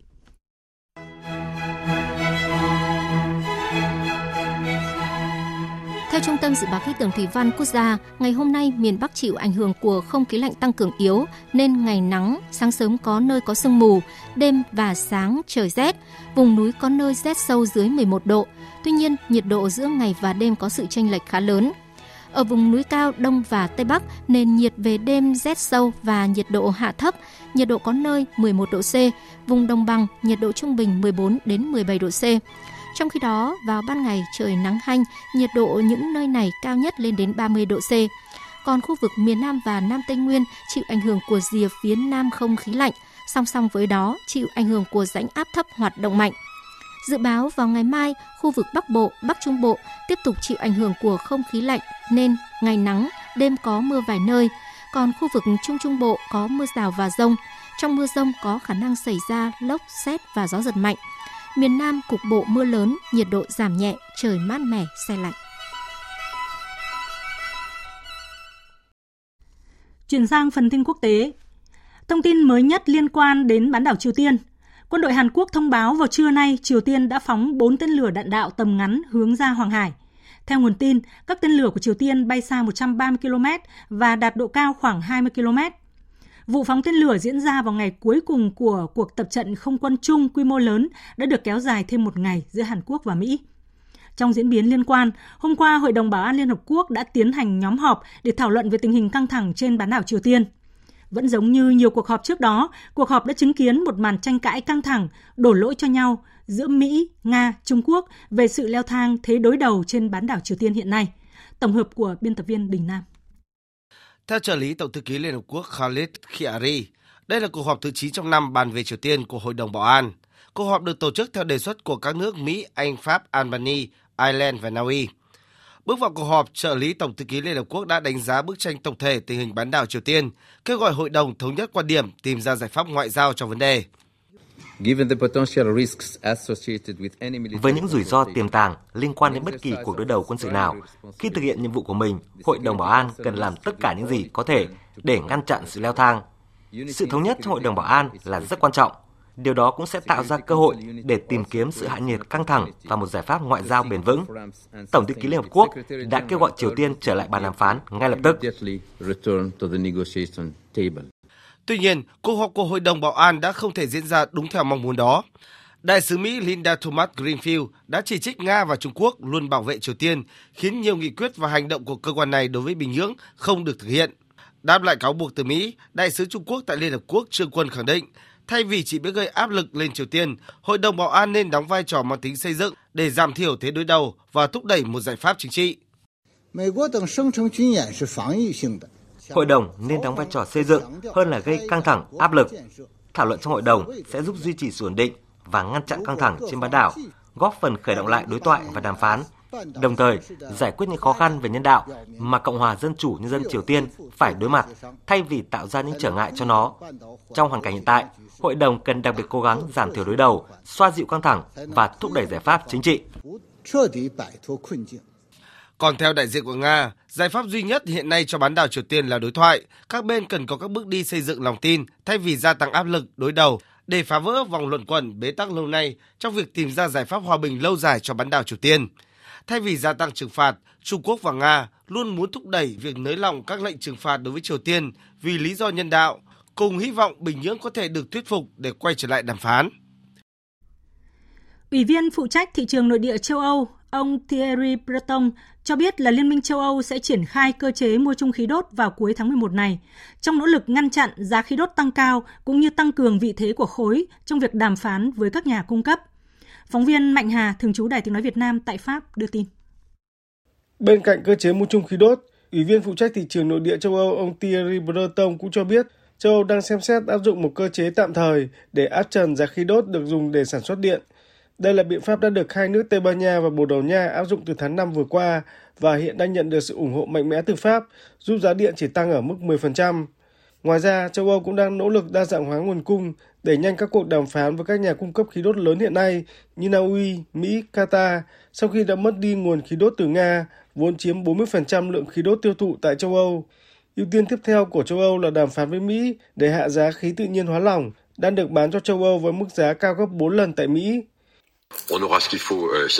Theo Trung tâm Dự báo Khí tượng Thủy văn Quốc gia, ngày hôm nay miền Bắc chịu ảnh hưởng của không khí lạnh tăng cường yếu nên ngày nắng, sáng sớm có nơi có sương mù, đêm và sáng trời rét, vùng núi có nơi rét sâu dưới 11 độ. Tuy nhiên, nhiệt độ giữa ngày và đêm có sự chênh lệch khá lớn. Ở vùng núi cao Đông và Tây Bắc, nền nhiệt về đêm rét sâu và nhiệt độ hạ thấp, nhiệt độ có nơi 11 độ C, vùng đồng bằng nhiệt độ trung bình 14 đến 17 độ C. Trong khi đó, vào ban ngày trời nắng hanh, nhiệt độ những nơi này cao nhất lên đến 30 độ C. Còn khu vực miền Nam và Nam Tây Nguyên chịu ảnh hưởng của rìa phía Nam không khí lạnh, song song với đó chịu ảnh hưởng của rãnh áp thấp hoạt động mạnh. Dự báo vào ngày mai, khu vực Bắc Bộ, Bắc Trung Bộ tiếp tục chịu ảnh hưởng của không khí lạnh nên ngày nắng, đêm có mưa vài nơi, còn khu vực Trung Trung Bộ có mưa rào và rông. Trong mưa rông có khả năng xảy ra lốc, xét và gió giật mạnh. Miền Nam cục bộ mưa lớn, nhiệt độ giảm nhẹ, trời mát mẻ, xe lạnh. Chuyển sang phần tin quốc tế. Thông tin mới nhất liên quan đến bán đảo Triều Tiên. Quân đội Hàn Quốc thông báo vào trưa nay Triều Tiên đã phóng 4 tên lửa đạn đạo tầm ngắn hướng ra Hoàng Hải. Theo nguồn tin, các tên lửa của Triều Tiên bay xa 130 km và đạt độ cao khoảng 20 km. Vụ phóng tên lửa diễn ra vào ngày cuối cùng của cuộc tập trận không quân chung quy mô lớn đã được kéo dài thêm một ngày giữa Hàn Quốc và Mỹ. Trong diễn biến liên quan, hôm qua Hội đồng Bảo an Liên Hợp Quốc đã tiến hành nhóm họp để thảo luận về tình hình căng thẳng trên bán đảo Triều Tiên. Vẫn giống như nhiều cuộc họp trước đó, cuộc họp đã chứng kiến một màn tranh cãi căng thẳng, đổ lỗi cho nhau giữa Mỹ, Nga, Trung Quốc về sự leo thang thế đối đầu trên bán đảo Triều Tiên hiện nay. Tổng hợp của biên tập viên Đình Nam. Theo trợ lý Tổng thư ký Liên Hợp Quốc Khalid Khiari, đây là cuộc họp thứ 9 trong năm bàn về Triều Tiên của Hội đồng Bảo an. Cuộc họp được tổ chức theo đề xuất của các nước Mỹ, Anh, Pháp, Albany, Ireland và Na Uy. Bước vào cuộc họp, trợ lý Tổng thư ký Liên Hợp Quốc đã đánh giá bức tranh tổng thể tình hình bán đảo Triều Tiên, kêu gọi hội đồng thống nhất quan điểm tìm ra giải pháp ngoại giao cho vấn đề. Với những rủi ro tiềm tàng liên quan đến bất kỳ cuộc đối đầu quân sự nào, khi thực hiện nhiệm vụ của mình, Hội đồng Bảo an cần làm tất cả những gì có thể để ngăn chặn sự leo thang. Sự thống nhất trong Hội đồng Bảo an là rất quan trọng. Điều đó cũng sẽ tạo ra cơ hội để tìm kiếm sự hạ nhiệt căng thẳng và một giải pháp ngoại giao bền vững. Tổng thư ký Liên Hợp Quốc đã kêu gọi Triều Tiên trở lại bàn đàm phán ngay lập tức. Tuy nhiên, cuộc họp của Hội đồng Bảo an đã không thể diễn ra đúng theo mong muốn đó. Đại sứ Mỹ Linda Thomas Greenfield đã chỉ trích Nga và Trung Quốc luôn bảo vệ Triều Tiên, khiến nhiều nghị quyết và hành động của cơ quan này đối với Bình Nhưỡng không được thực hiện. Đáp lại cáo buộc từ Mỹ, Đại sứ Trung Quốc tại Liên Hợp Quốc Trương Quân khẳng định, thay vì chỉ biết gây áp lực lên Triều Tiên, Hội đồng Bảo an nên đóng vai trò mang tính xây dựng để giảm thiểu thế đối đầu và thúc đẩy một giải pháp chính trị. Mỹ Hội đồng nên đóng vai trò xây dựng hơn là gây căng thẳng, áp lực. Thảo luận trong hội đồng sẽ giúp duy trì sự ổn định và ngăn chặn căng thẳng trên bán đảo, góp phần khởi động lại đối thoại và đàm phán, đồng thời giải quyết những khó khăn về nhân đạo mà Cộng hòa Dân chủ Nhân dân Triều Tiên phải đối mặt thay vì tạo ra những trở ngại cho nó. Trong hoàn cảnh hiện tại, Hội đồng cần đặc biệt cố gắng giảm thiểu đối đầu, xoa dịu căng thẳng và thúc đẩy giải pháp chính trị. Còn theo đại diện của Nga, giải pháp duy nhất hiện nay cho bán đảo Triều Tiên là đối thoại. Các bên cần có các bước đi xây dựng lòng tin thay vì gia tăng áp lực đối đầu để phá vỡ vòng luận quẩn bế tắc lâu nay trong việc tìm ra giải pháp hòa bình lâu dài cho bán đảo Triều Tiên. Thay vì gia tăng trừng phạt, Trung Quốc và Nga luôn muốn thúc đẩy việc nới lỏng các lệnh trừng phạt đối với Triều Tiên vì lý do nhân đạo, cùng hy vọng Bình Nhưỡng có thể được thuyết phục để quay trở lại đàm phán. Ủy viên phụ trách thị trường nội địa châu Âu, ông Thierry Breton cho biết là Liên minh châu Âu sẽ triển khai cơ chế mua chung khí đốt vào cuối tháng 11 này, trong nỗ lực ngăn chặn giá khí đốt tăng cao cũng như tăng cường vị thế của khối trong việc đàm phán với các nhà cung cấp. Phóng viên Mạnh Hà, thường trú Đài Tiếng Nói Việt Nam tại Pháp đưa tin. Bên cạnh cơ chế mua chung khí đốt, Ủy viên phụ trách thị trường nội địa châu Âu ông Thierry Breton cũng cho biết châu Âu đang xem xét áp dụng một cơ chế tạm thời để áp trần giá khí đốt được dùng để sản xuất điện – đây là biện pháp đã được hai nước Tây Ban Nha và Bồ Đào Nha áp dụng từ tháng 5 vừa qua và hiện đang nhận được sự ủng hộ mạnh mẽ từ Pháp, giúp giá điện chỉ tăng ở mức 10%. Ngoài ra, châu Âu cũng đang nỗ lực đa dạng hóa nguồn cung, đẩy nhanh các cuộc đàm phán với các nhà cung cấp khí đốt lớn hiện nay như Na Uy, Mỹ, Qatar sau khi đã mất đi nguồn khí đốt từ Nga, vốn chiếm 40% lượng khí đốt tiêu thụ tại châu Âu. Ưu tiên tiếp theo của châu Âu là đàm phán với Mỹ để hạ giá khí tự nhiên hóa lỏng đang được bán cho châu Âu với mức giá cao gấp 4 lần tại Mỹ. Euh,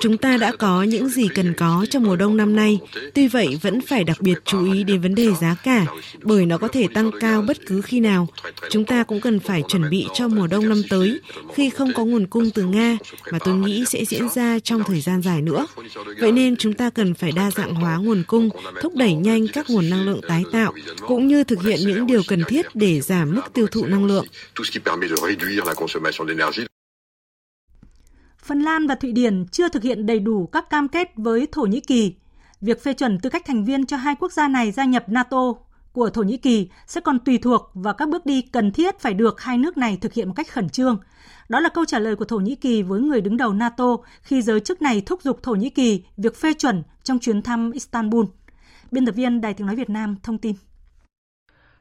Chúng ta đã có những gì cần có trong mùa đông năm nay, tuy vậy vẫn phải đặc biệt chú ý đến vấn đề giá cả, bởi nó có thể tăng cao bất cứ khi nào. Chúng ta cũng cần phải chuẩn bị cho mùa đông năm tới, khi không có nguồn cung từ Nga, mà tôi nghĩ sẽ diễn ra trong thời gian dài nữa. Vậy nên chúng ta cần phải đa dạng hóa nguồn cung, thúc đẩy nhanh các nguồn năng lượng tái tạo, cũng như thực hiện những điều cần thiết để giảm mức tiêu thụ năng lượng. Phần Lan và Thụy Điển chưa thực hiện đầy đủ các cam kết với Thổ Nhĩ Kỳ. Việc phê chuẩn tư cách thành viên cho hai quốc gia này gia nhập NATO của Thổ Nhĩ Kỳ sẽ còn tùy thuộc vào các bước đi cần thiết phải được hai nước này thực hiện một cách khẩn trương. Đó là câu trả lời của Thổ Nhĩ Kỳ với người đứng đầu NATO khi giới chức này thúc giục Thổ Nhĩ Kỳ việc phê chuẩn trong chuyến thăm Istanbul. Biên tập viên Đài tiếng nói Việt Nam thông tin.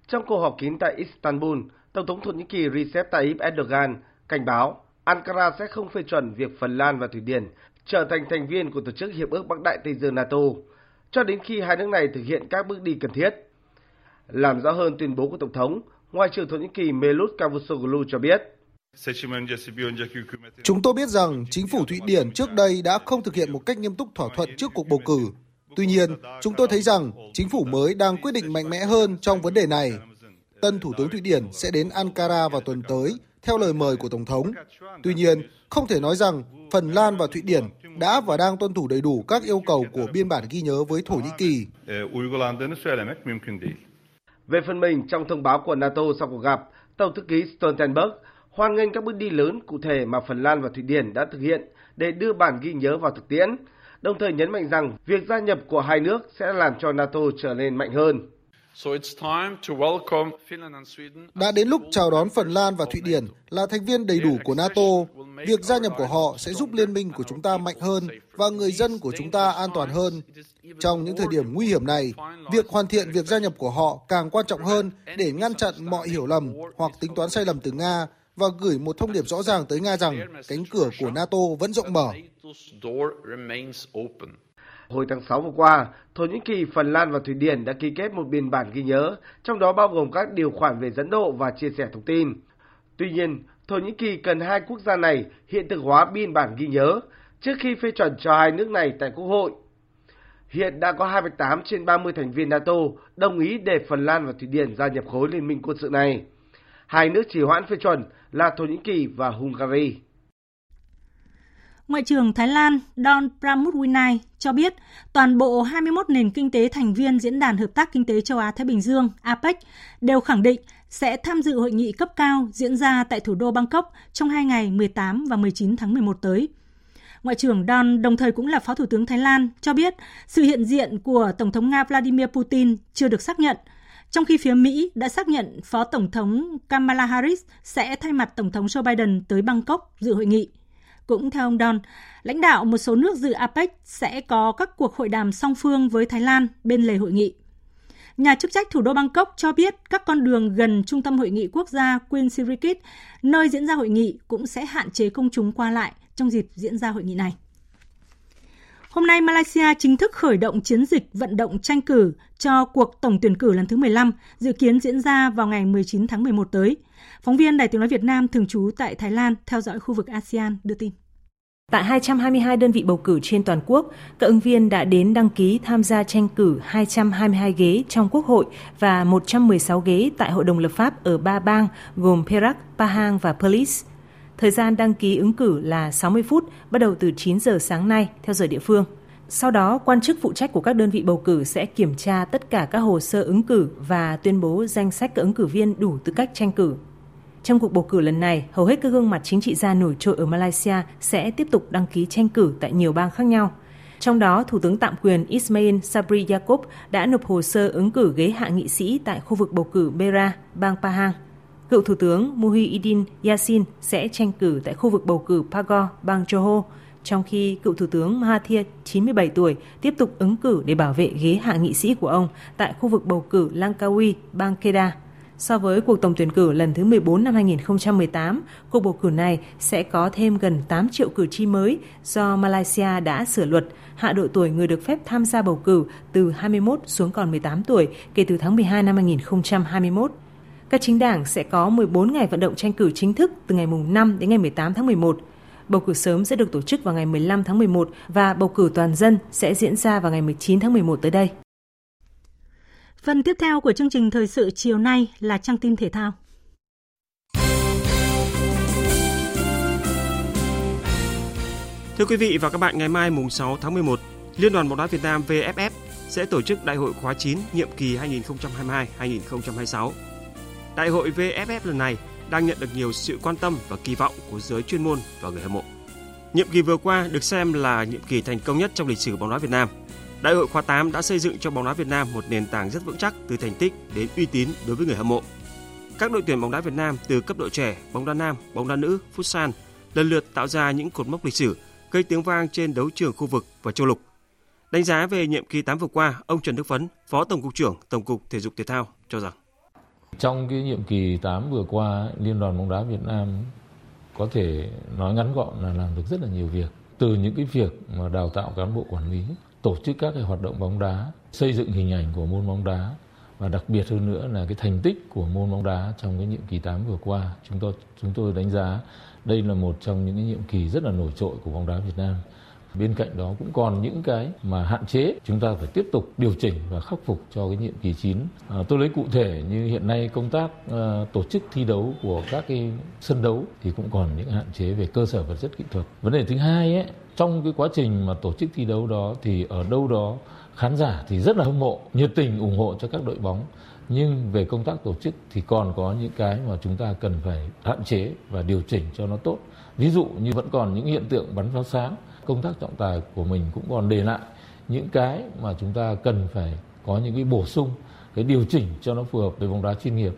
Trong cuộc họp kín tại Istanbul, Tổng thống Thổ Nhĩ Kỳ Recep Tayyip Erdogan cảnh báo Ankara sẽ không phê chuẩn việc Phần Lan và Thụy Điển trở thành thành viên của Tổ chức Hiệp ước Bắc Đại Tây Dương NATO, cho đến khi hai nước này thực hiện các bước đi cần thiết. Làm rõ hơn tuyên bố của Tổng thống, Ngoại trưởng Thổ Nhĩ Kỳ Melut Cavusoglu cho biết. Chúng tôi biết rằng chính phủ Thụy Điển trước đây đã không thực hiện một cách nghiêm túc thỏa thuận trước cuộc bầu cử. Tuy nhiên, chúng tôi thấy rằng chính phủ mới đang quyết định mạnh mẽ hơn trong vấn đề này. Tân Thủ tướng Thụy Điển sẽ đến Ankara vào tuần tới theo lời mời của Tổng thống. Tuy nhiên, không thể nói rằng Phần Lan và Thụy Điển đã và đang tuân thủ đầy đủ các yêu cầu của biên bản ghi nhớ với Thổ Nhĩ Kỳ. Về phần mình, trong thông báo của NATO sau cuộc gặp, Tổng thư ký Stoltenberg hoan nghênh các bước đi lớn cụ thể mà Phần Lan và Thụy Điển đã thực hiện để đưa bản ghi nhớ vào thực tiễn, đồng thời nhấn mạnh rằng việc gia nhập của hai nước sẽ làm cho NATO trở nên mạnh hơn. Đã đến lúc chào đón Phần Lan và Thụy Điển là thành viên đầy đủ của NATO. Việc gia nhập của họ sẽ giúp liên minh của chúng ta mạnh hơn và người dân của chúng ta an toàn hơn. Trong những thời điểm nguy hiểm này, việc hoàn thiện việc gia nhập của họ càng quan trọng hơn để ngăn chặn mọi hiểu lầm hoặc tính toán sai lầm từ Nga và gửi một thông điệp rõ ràng tới Nga rằng cánh cửa của NATO vẫn rộng mở. Hồi tháng 6 vừa qua, Thổ Nhĩ Kỳ, Phần Lan và Thụy Điển đã ký kết một biên bản ghi nhớ, trong đó bao gồm các điều khoản về dẫn độ và chia sẻ thông tin. Tuy nhiên, Thổ Nhĩ Kỳ cần hai quốc gia này hiện thực hóa biên bản ghi nhớ trước khi phê chuẩn cho hai nước này tại Quốc hội. Hiện đã có 28 trên 30 thành viên NATO đồng ý để Phần Lan và Thụy Điển gia nhập khối liên minh quân sự này. Hai nước chỉ hoãn phê chuẩn là Thổ Nhĩ Kỳ và Hungary. Ngoại trưởng Thái Lan Don Pramudwinai cho biết toàn bộ 21 nền kinh tế thành viên Diễn đàn Hợp tác Kinh tế Châu Á-Thái Bình Dương APEC đều khẳng định sẽ tham dự hội nghị cấp cao diễn ra tại thủ đô Bangkok trong hai ngày 18 và 19 tháng 11 tới. Ngoại trưởng Don đồng thời cũng là Phó Thủ tướng Thái Lan cho biết sự hiện diện của Tổng thống Nga Vladimir Putin chưa được xác nhận, trong khi phía Mỹ đã xác nhận Phó Tổng thống Kamala Harris sẽ thay mặt Tổng thống Joe Biden tới Bangkok dự hội nghị. Cũng theo ông Don, lãnh đạo một số nước dự APEC sẽ có các cuộc hội đàm song phương với Thái Lan bên lề hội nghị. Nhà chức trách thủ đô Bangkok cho biết các con đường gần trung tâm hội nghị quốc gia Queen Sirikit, nơi diễn ra hội nghị, cũng sẽ hạn chế công chúng qua lại trong dịp diễn ra hội nghị này. Hôm nay, Malaysia chính thức khởi động chiến dịch vận động tranh cử cho cuộc tổng tuyển cử lần thứ 15, dự kiến diễn ra vào ngày 19 tháng 11 tới. Phóng viên Đài tiếng nói Việt Nam thường trú tại Thái Lan theo dõi khu vực ASEAN đưa tin. Tại 222 đơn vị bầu cử trên toàn quốc, các ứng viên đã đến đăng ký tham gia tranh cử 222 ghế trong Quốc hội và 116 ghế tại Hội đồng lập pháp ở ba bang gồm Perak, Pahang và Perlis. Thời gian đăng ký ứng cử là 60 phút, bắt đầu từ 9 giờ sáng nay theo giờ địa phương. Sau đó, quan chức phụ trách của các đơn vị bầu cử sẽ kiểm tra tất cả các hồ sơ ứng cử và tuyên bố danh sách các ứng cử viên đủ tư cách tranh cử. Trong cuộc bầu cử lần này, hầu hết các gương mặt chính trị gia nổi trội ở Malaysia sẽ tiếp tục đăng ký tranh cử tại nhiều bang khác nhau. Trong đó, Thủ tướng tạm quyền Ismail Sabri Yaakob đã nộp hồ sơ ứng cử ghế hạ nghị sĩ tại khu vực bầu cử Bera, bang Pahang. Cựu Thủ tướng Muhyiddin Yassin sẽ tranh cử tại khu vực bầu cử Pagor, bang Johor, trong khi cựu Thủ tướng Mahathir, 97 tuổi, tiếp tục ứng cử để bảo vệ ghế hạ nghị sĩ của ông tại khu vực bầu cử Langkawi, bang Kedah. So với cuộc tổng tuyển cử lần thứ 14 năm 2018, cuộc bầu cử này sẽ có thêm gần 8 triệu cử tri mới do Malaysia đã sửa luật hạ độ tuổi người được phép tham gia bầu cử từ 21 xuống còn 18 tuổi kể từ tháng 12 năm 2021. Các chính đảng sẽ có 14 ngày vận động tranh cử chính thức từ ngày 5 đến ngày 18 tháng 11. Bầu cử sớm sẽ được tổ chức vào ngày 15 tháng 11 và bầu cử toàn dân sẽ diễn ra vào ngày 19 tháng 11 tới đây. Phần tiếp theo của chương trình thời sự chiều nay là trang tin thể thao. Thưa quý vị và các bạn, ngày mai mùng 6 tháng 11, Liên đoàn bóng đá Việt Nam VFF sẽ tổ chức Đại hội khóa 9 nhiệm kỳ 2022-2026. Đại hội VFF lần này đang nhận được nhiều sự quan tâm và kỳ vọng của giới chuyên môn và người hâm mộ. Nhiệm kỳ vừa qua được xem là nhiệm kỳ thành công nhất trong lịch sử bóng đá Việt Nam – Đại hội khóa 8 đã xây dựng cho bóng đá Việt Nam một nền tảng rất vững chắc từ thành tích đến uy tín đối với người hâm mộ. Các đội tuyển bóng đá Việt Nam từ cấp độ trẻ, bóng đá nam, bóng đá nữ, futsal lần lượt tạo ra những cột mốc lịch sử, gây tiếng vang trên đấu trường khu vực và châu lục. Đánh giá về nhiệm kỳ 8 vừa qua, ông Trần Đức Phấn, Phó Tổng cục trưởng Tổng cục Thể dục Thể thao cho rằng trong cái nhiệm kỳ 8 vừa qua, Liên đoàn bóng đá Việt Nam có thể nói ngắn gọn là làm được rất là nhiều việc. Từ những cái việc mà đào tạo cán bộ quản lý, tổ chức các cái hoạt động bóng đá, xây dựng hình ảnh của môn bóng đá và đặc biệt hơn nữa là cái thành tích của môn bóng đá trong cái nhiệm kỳ 8 vừa qua. Chúng tôi chúng tôi đánh giá đây là một trong những cái nhiệm kỳ rất là nổi trội của bóng đá Việt Nam. Bên cạnh đó cũng còn những cái mà hạn chế chúng ta phải tiếp tục điều chỉnh và khắc phục cho cái nhiệm kỳ 9. À, tôi lấy cụ thể như hiện nay công tác à, tổ chức thi đấu của các cái sân đấu thì cũng còn những hạn chế về cơ sở vật chất kỹ thuật. Vấn đề thứ hai ấy trong cái quá trình mà tổ chức thi đấu đó thì ở đâu đó khán giả thì rất là hâm mộ nhiệt tình ủng hộ cho các đội bóng nhưng về công tác tổ chức thì còn có những cái mà chúng ta cần phải hạn chế và điều chỉnh cho nó tốt ví dụ như vẫn còn những hiện tượng bắn pháo sáng công tác trọng tài của mình cũng còn để lại những cái mà chúng ta cần phải có những cái bổ sung cái điều chỉnh cho nó phù hợp với bóng đá chuyên nghiệp.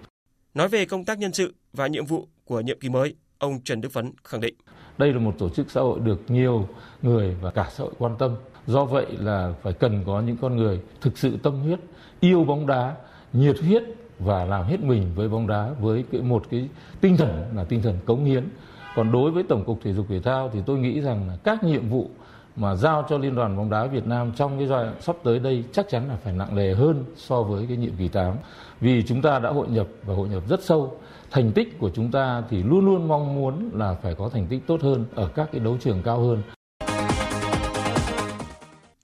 Nói về công tác nhân sự và nhiệm vụ của nhiệm kỳ mới ông Trần Đức Phấn khẳng định. Đây là một tổ chức xã hội được nhiều người và cả xã hội quan tâm. Do vậy là phải cần có những con người thực sự tâm huyết yêu bóng đá nhiệt huyết và làm hết mình với bóng đá với cái một cái tinh thần là tinh thần cống hiến còn đối với tổng cục thể dục thể thao thì tôi nghĩ rằng là các nhiệm vụ mà giao cho liên đoàn bóng đá Việt Nam trong cái giai đoạn sắp tới đây chắc chắn là phải nặng nề hơn so với cái nhiệm kỳ 8 vì chúng ta đã hội nhập và hội nhập rất sâu thành tích của chúng ta thì luôn luôn mong muốn là phải có thành tích tốt hơn ở các cái đấu trường cao hơn.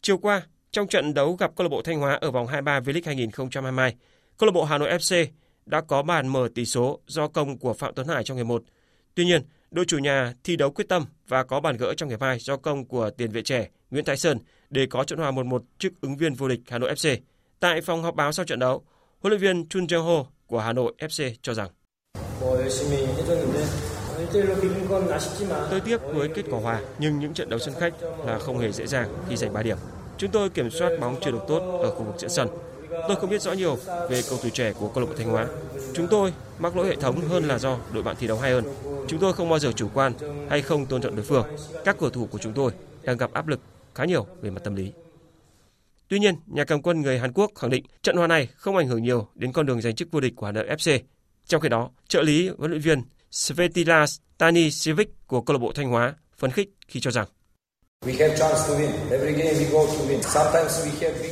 Chiều qua, trong trận đấu gặp câu lạc bộ Thanh Hóa ở vòng 23 V-League 2022, câu lạc bộ Hà Nội FC đã có bàn mở tỷ số do công của Phạm Tuấn Hải trong hiệp 1. Tuy nhiên, đội chủ nhà thi đấu quyết tâm và có bàn gỡ trong hiệp 2 do công của tiền vệ trẻ Nguyễn Thái Sơn để có trận hòa 1-1 trước ứng viên vô địch Hà Nội FC. Tại phòng họp báo sau trận đấu, huấn luyện viên Chun Jong Ho của Hà Nội FC cho rằng Tôi tiếc với kết quả hòa, nhưng những trận đấu sân khách là không hề dễ dàng khi giành 3 điểm. Chúng tôi kiểm soát bóng chưa được tốt ở khu vực giữa sân. Tôi không biết rõ nhiều về cầu thủ trẻ của câu lạc bộ Thanh Hóa. Chúng tôi mắc lỗi hệ thống hơn là do đội bạn thi đấu hay hơn. Chúng tôi không bao giờ chủ quan hay không tôn trọng đối phương. Các cầu thủ của chúng tôi đang gặp áp lực khá nhiều về mặt tâm lý. Tuy nhiên, nhà cầm quân người Hàn Quốc khẳng định trận hòa này không ảnh hưởng nhiều đến con đường giành chức vô địch của Hà Nội FC. Trong khi đó, trợ lý huấn luyện viên Svetilas Sivic của câu lạc bộ Thanh Hóa phấn khích khi cho rằng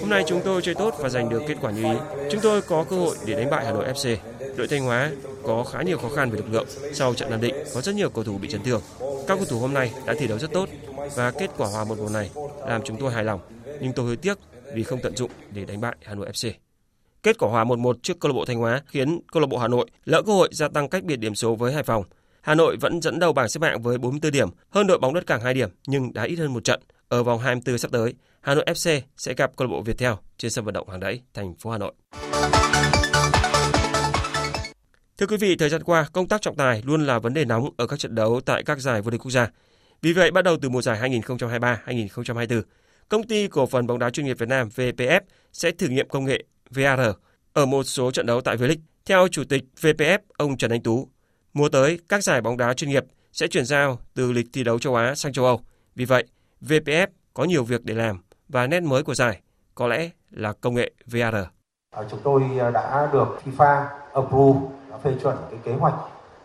Hôm nay chúng tôi chơi tốt và giành được kết quả như ý. Chúng tôi có cơ hội để đánh bại Hà Nội FC. Đội Thanh Hóa có khá nhiều khó khăn về lực lượng. Sau trận Nam Định có rất nhiều cầu thủ bị chấn thương. Các cầu thủ hôm nay đã thi đấu rất tốt và kết quả hòa một một này làm chúng tôi hài lòng. Nhưng tôi hơi tiếc vì không tận dụng để đánh bại Hà Nội FC. Kết quả hòa 1-1 trước câu lạc bộ Thanh Hóa khiến câu lạc bộ Hà Nội lỡ cơ hội gia tăng cách biệt điểm số với Hải Phòng. Hà Nội vẫn dẫn đầu bảng xếp hạng với 44 điểm, hơn đội bóng đất cảng 2 điểm nhưng đã ít hơn một trận. Ở vòng 24 sắp tới, Hà Nội FC sẽ gặp câu lạc bộ Viettel trên sân vận động Hàng Đẫy, thành phố Hà Nội. Thưa quý vị, thời gian qua, công tác trọng tài luôn là vấn đề nóng ở các trận đấu tại các giải vô địch quốc gia. Vì vậy, bắt đầu từ mùa giải 2023-2024, công ty cổ phần bóng đá chuyên nghiệp Việt Nam VPF sẽ thử nghiệm công nghệ VAR ở một số trận đấu tại V-League. Theo Chủ tịch VPF, ông Trần Anh Tú, mùa tới các giải bóng đá chuyên nghiệp sẽ chuyển giao từ lịch thi đấu châu Á sang châu Âu. Vì vậy, VPF có nhiều việc để làm và nét mới của giải có lẽ là công nghệ VAR. À, chúng tôi à, đã được FIFA approve, đã phê chuẩn cái kế hoạch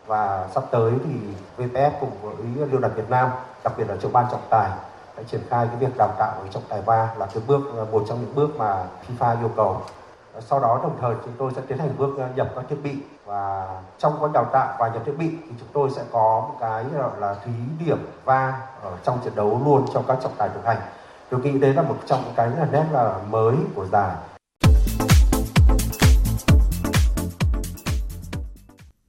và sắp tới thì VPF cùng với Liên đoàn Việt Nam, đặc biệt là trưởng ban trọng tài đã triển khai cái việc đào tạo trọng tài VAR là cái bước à, một trong những bước mà FIFA yêu cầu sau đó đồng thời chúng tôi sẽ tiến hành bước nhập các thiết bị và trong quá đào tạo và nhập thiết bị thì chúng tôi sẽ có một cái gọi là thí điểm va ở trong trận đấu luôn cho các trọng tài thực hành tôi nghĩ đấy là một trong những cái là nét là mới của giải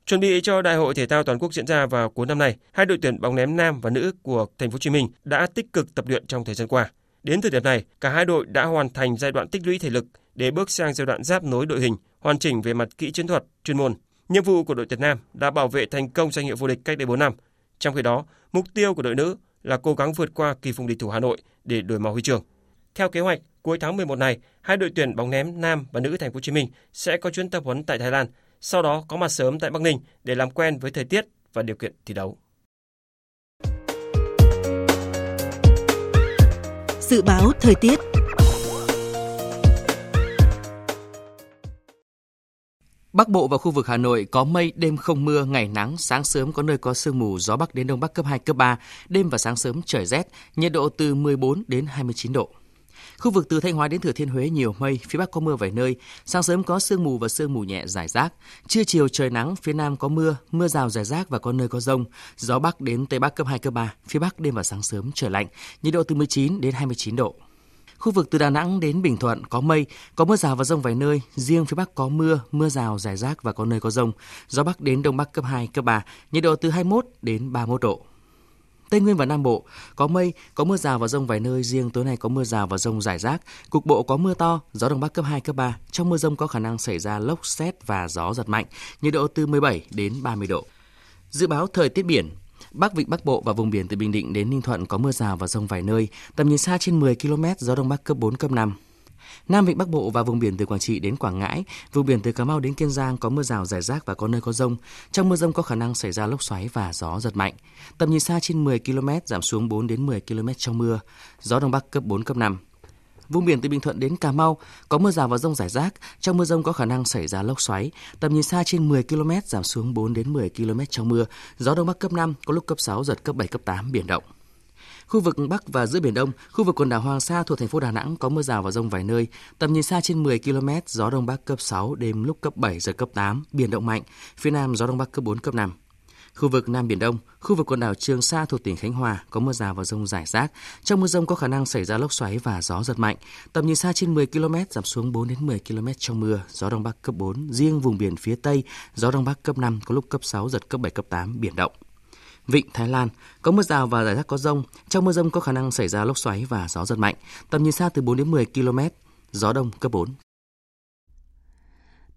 Chuẩn bị cho Đại hội thể thao toàn quốc diễn ra vào cuối năm nay, hai đội tuyển bóng ném nam và nữ của Thành phố Hồ Chí Minh đã tích cực tập luyện trong thời gian qua. Đến thời điểm này, cả hai đội đã hoàn thành giai đoạn tích lũy thể lực để bước sang giai đoạn giáp nối đội hình, hoàn chỉnh về mặt kỹ chiến thuật, chuyên môn. Nhiệm vụ của đội Việt Nam đã bảo vệ thành công danh hiệu vô địch cách đây 4 năm. Trong khi đó, mục tiêu của đội nữ là cố gắng vượt qua kỳ phùng địch thủ Hà Nội để đổi màu huy chương. Theo kế hoạch, cuối tháng 11 này, hai đội tuyển bóng ném nam và nữ Thành phố Hồ Chí Minh sẽ có chuyến tập huấn tại Thái Lan, sau đó có mặt sớm tại Bắc Ninh để làm quen với thời tiết và điều kiện thi đấu. Dự báo thời tiết Bắc Bộ và khu vực Hà Nội có mây, đêm không mưa, ngày nắng, sáng sớm có nơi có sương mù, gió Bắc đến Đông Bắc cấp 2, cấp 3, đêm và sáng sớm trời rét, nhiệt độ từ 14 đến 29 độ. Khu vực từ Thanh Hóa đến Thừa Thiên Huế nhiều mây, phía Bắc có mưa vài nơi, sáng sớm có sương mù và sương mù nhẹ rải rác, trưa chiều trời nắng, phía Nam có mưa, mưa rào rải rác và có nơi có rông, gió Bắc đến Tây Bắc cấp 2, cấp 3, phía Bắc đêm và sáng sớm trời lạnh, nhiệt độ từ 19 đến 29 độ. Khu vực từ Đà Nẵng đến Bình Thuận có mây, có mưa rào và rông vài nơi, riêng phía Bắc có mưa, mưa rào rải rác và có nơi có rông. Gió Bắc đến Đông Bắc cấp 2, cấp 3, nhiệt độ từ 21 đến 31 độ. Tây Nguyên và Nam Bộ có mây, có mưa rào và rông vài nơi, riêng tối nay có mưa rào và rông rải rác, cục bộ có mưa to, gió đông bắc cấp 2 cấp 3. Trong mưa rông có khả năng xảy ra lốc xét và gió giật mạnh, nhiệt độ từ 17 đến 30 độ. Dự báo thời tiết biển, Bắc Vịnh Bắc Bộ và vùng biển từ Bình Định đến Ninh Thuận có mưa rào và rông vài nơi, tầm nhìn xa trên 10 km, gió đông bắc cấp 4 cấp 5. Nam Vịnh Bắc Bộ và vùng biển từ Quảng Trị đến Quảng Ngãi, vùng biển từ Cà Mau đến Kiên Giang có mưa rào rải rác và có nơi có rông. Trong mưa rông có khả năng xảy ra lốc xoáy và gió giật mạnh. Tầm nhìn xa trên 10 km, giảm xuống 4 đến 10 km trong mưa. Gió đông bắc cấp 4 cấp 5. Vùng biển từ Bình Thuận đến Cà Mau có mưa rào và rông rải rác, trong mưa rông có khả năng xảy ra lốc xoáy, tầm nhìn xa trên 10 km, giảm xuống 4 đến 10 km trong mưa, gió đông bắc cấp 5, có lúc cấp 6 giật cấp 7 cấp 8 biển động. Khu vực Bắc và giữa Biển Đông, khu vực quần đảo Hoàng Sa thuộc thành phố Đà Nẵng có mưa rào và rông vài nơi, tầm nhìn xa trên 10 km, gió Đông Bắc cấp 6, đêm lúc cấp 7, giật cấp 8, biển động mạnh, phía Nam gió Đông Bắc cấp 4, cấp 5. Khu vực Nam Biển Đông, khu vực quần đảo Trường Sa thuộc tỉnh Khánh Hòa có mưa rào và rông rải rác. Trong mưa rông có khả năng xảy ra lốc xoáy và gió giật mạnh. Tầm nhìn xa trên 10 km, giảm xuống 4 đến 10 km trong mưa, gió Đông Bắc cấp 4. Riêng vùng biển phía Tây, gió Đông Bắc cấp 5, có lúc cấp 6, giật cấp 7, cấp 8, biển động. Vịnh Thái Lan có mưa rào và rải rác có rông. Trong mưa rông có khả năng xảy ra lốc xoáy và gió giật mạnh. Tầm nhìn xa từ 4 đến 10 km, gió đông cấp 4.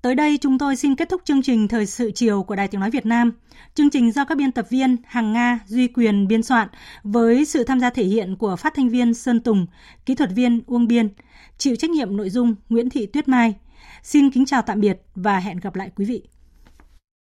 Tới đây chúng tôi xin kết thúc chương trình Thời sự chiều của Đài Tiếng Nói Việt Nam. Chương trình do các biên tập viên Hằng Nga, Duy Quyền biên soạn với sự tham gia thể hiện của phát thanh viên Sơn Tùng, kỹ thuật viên Uông Biên, chịu trách nhiệm nội dung Nguyễn Thị Tuyết Mai. Xin kính chào tạm biệt và hẹn gặp lại quý vị.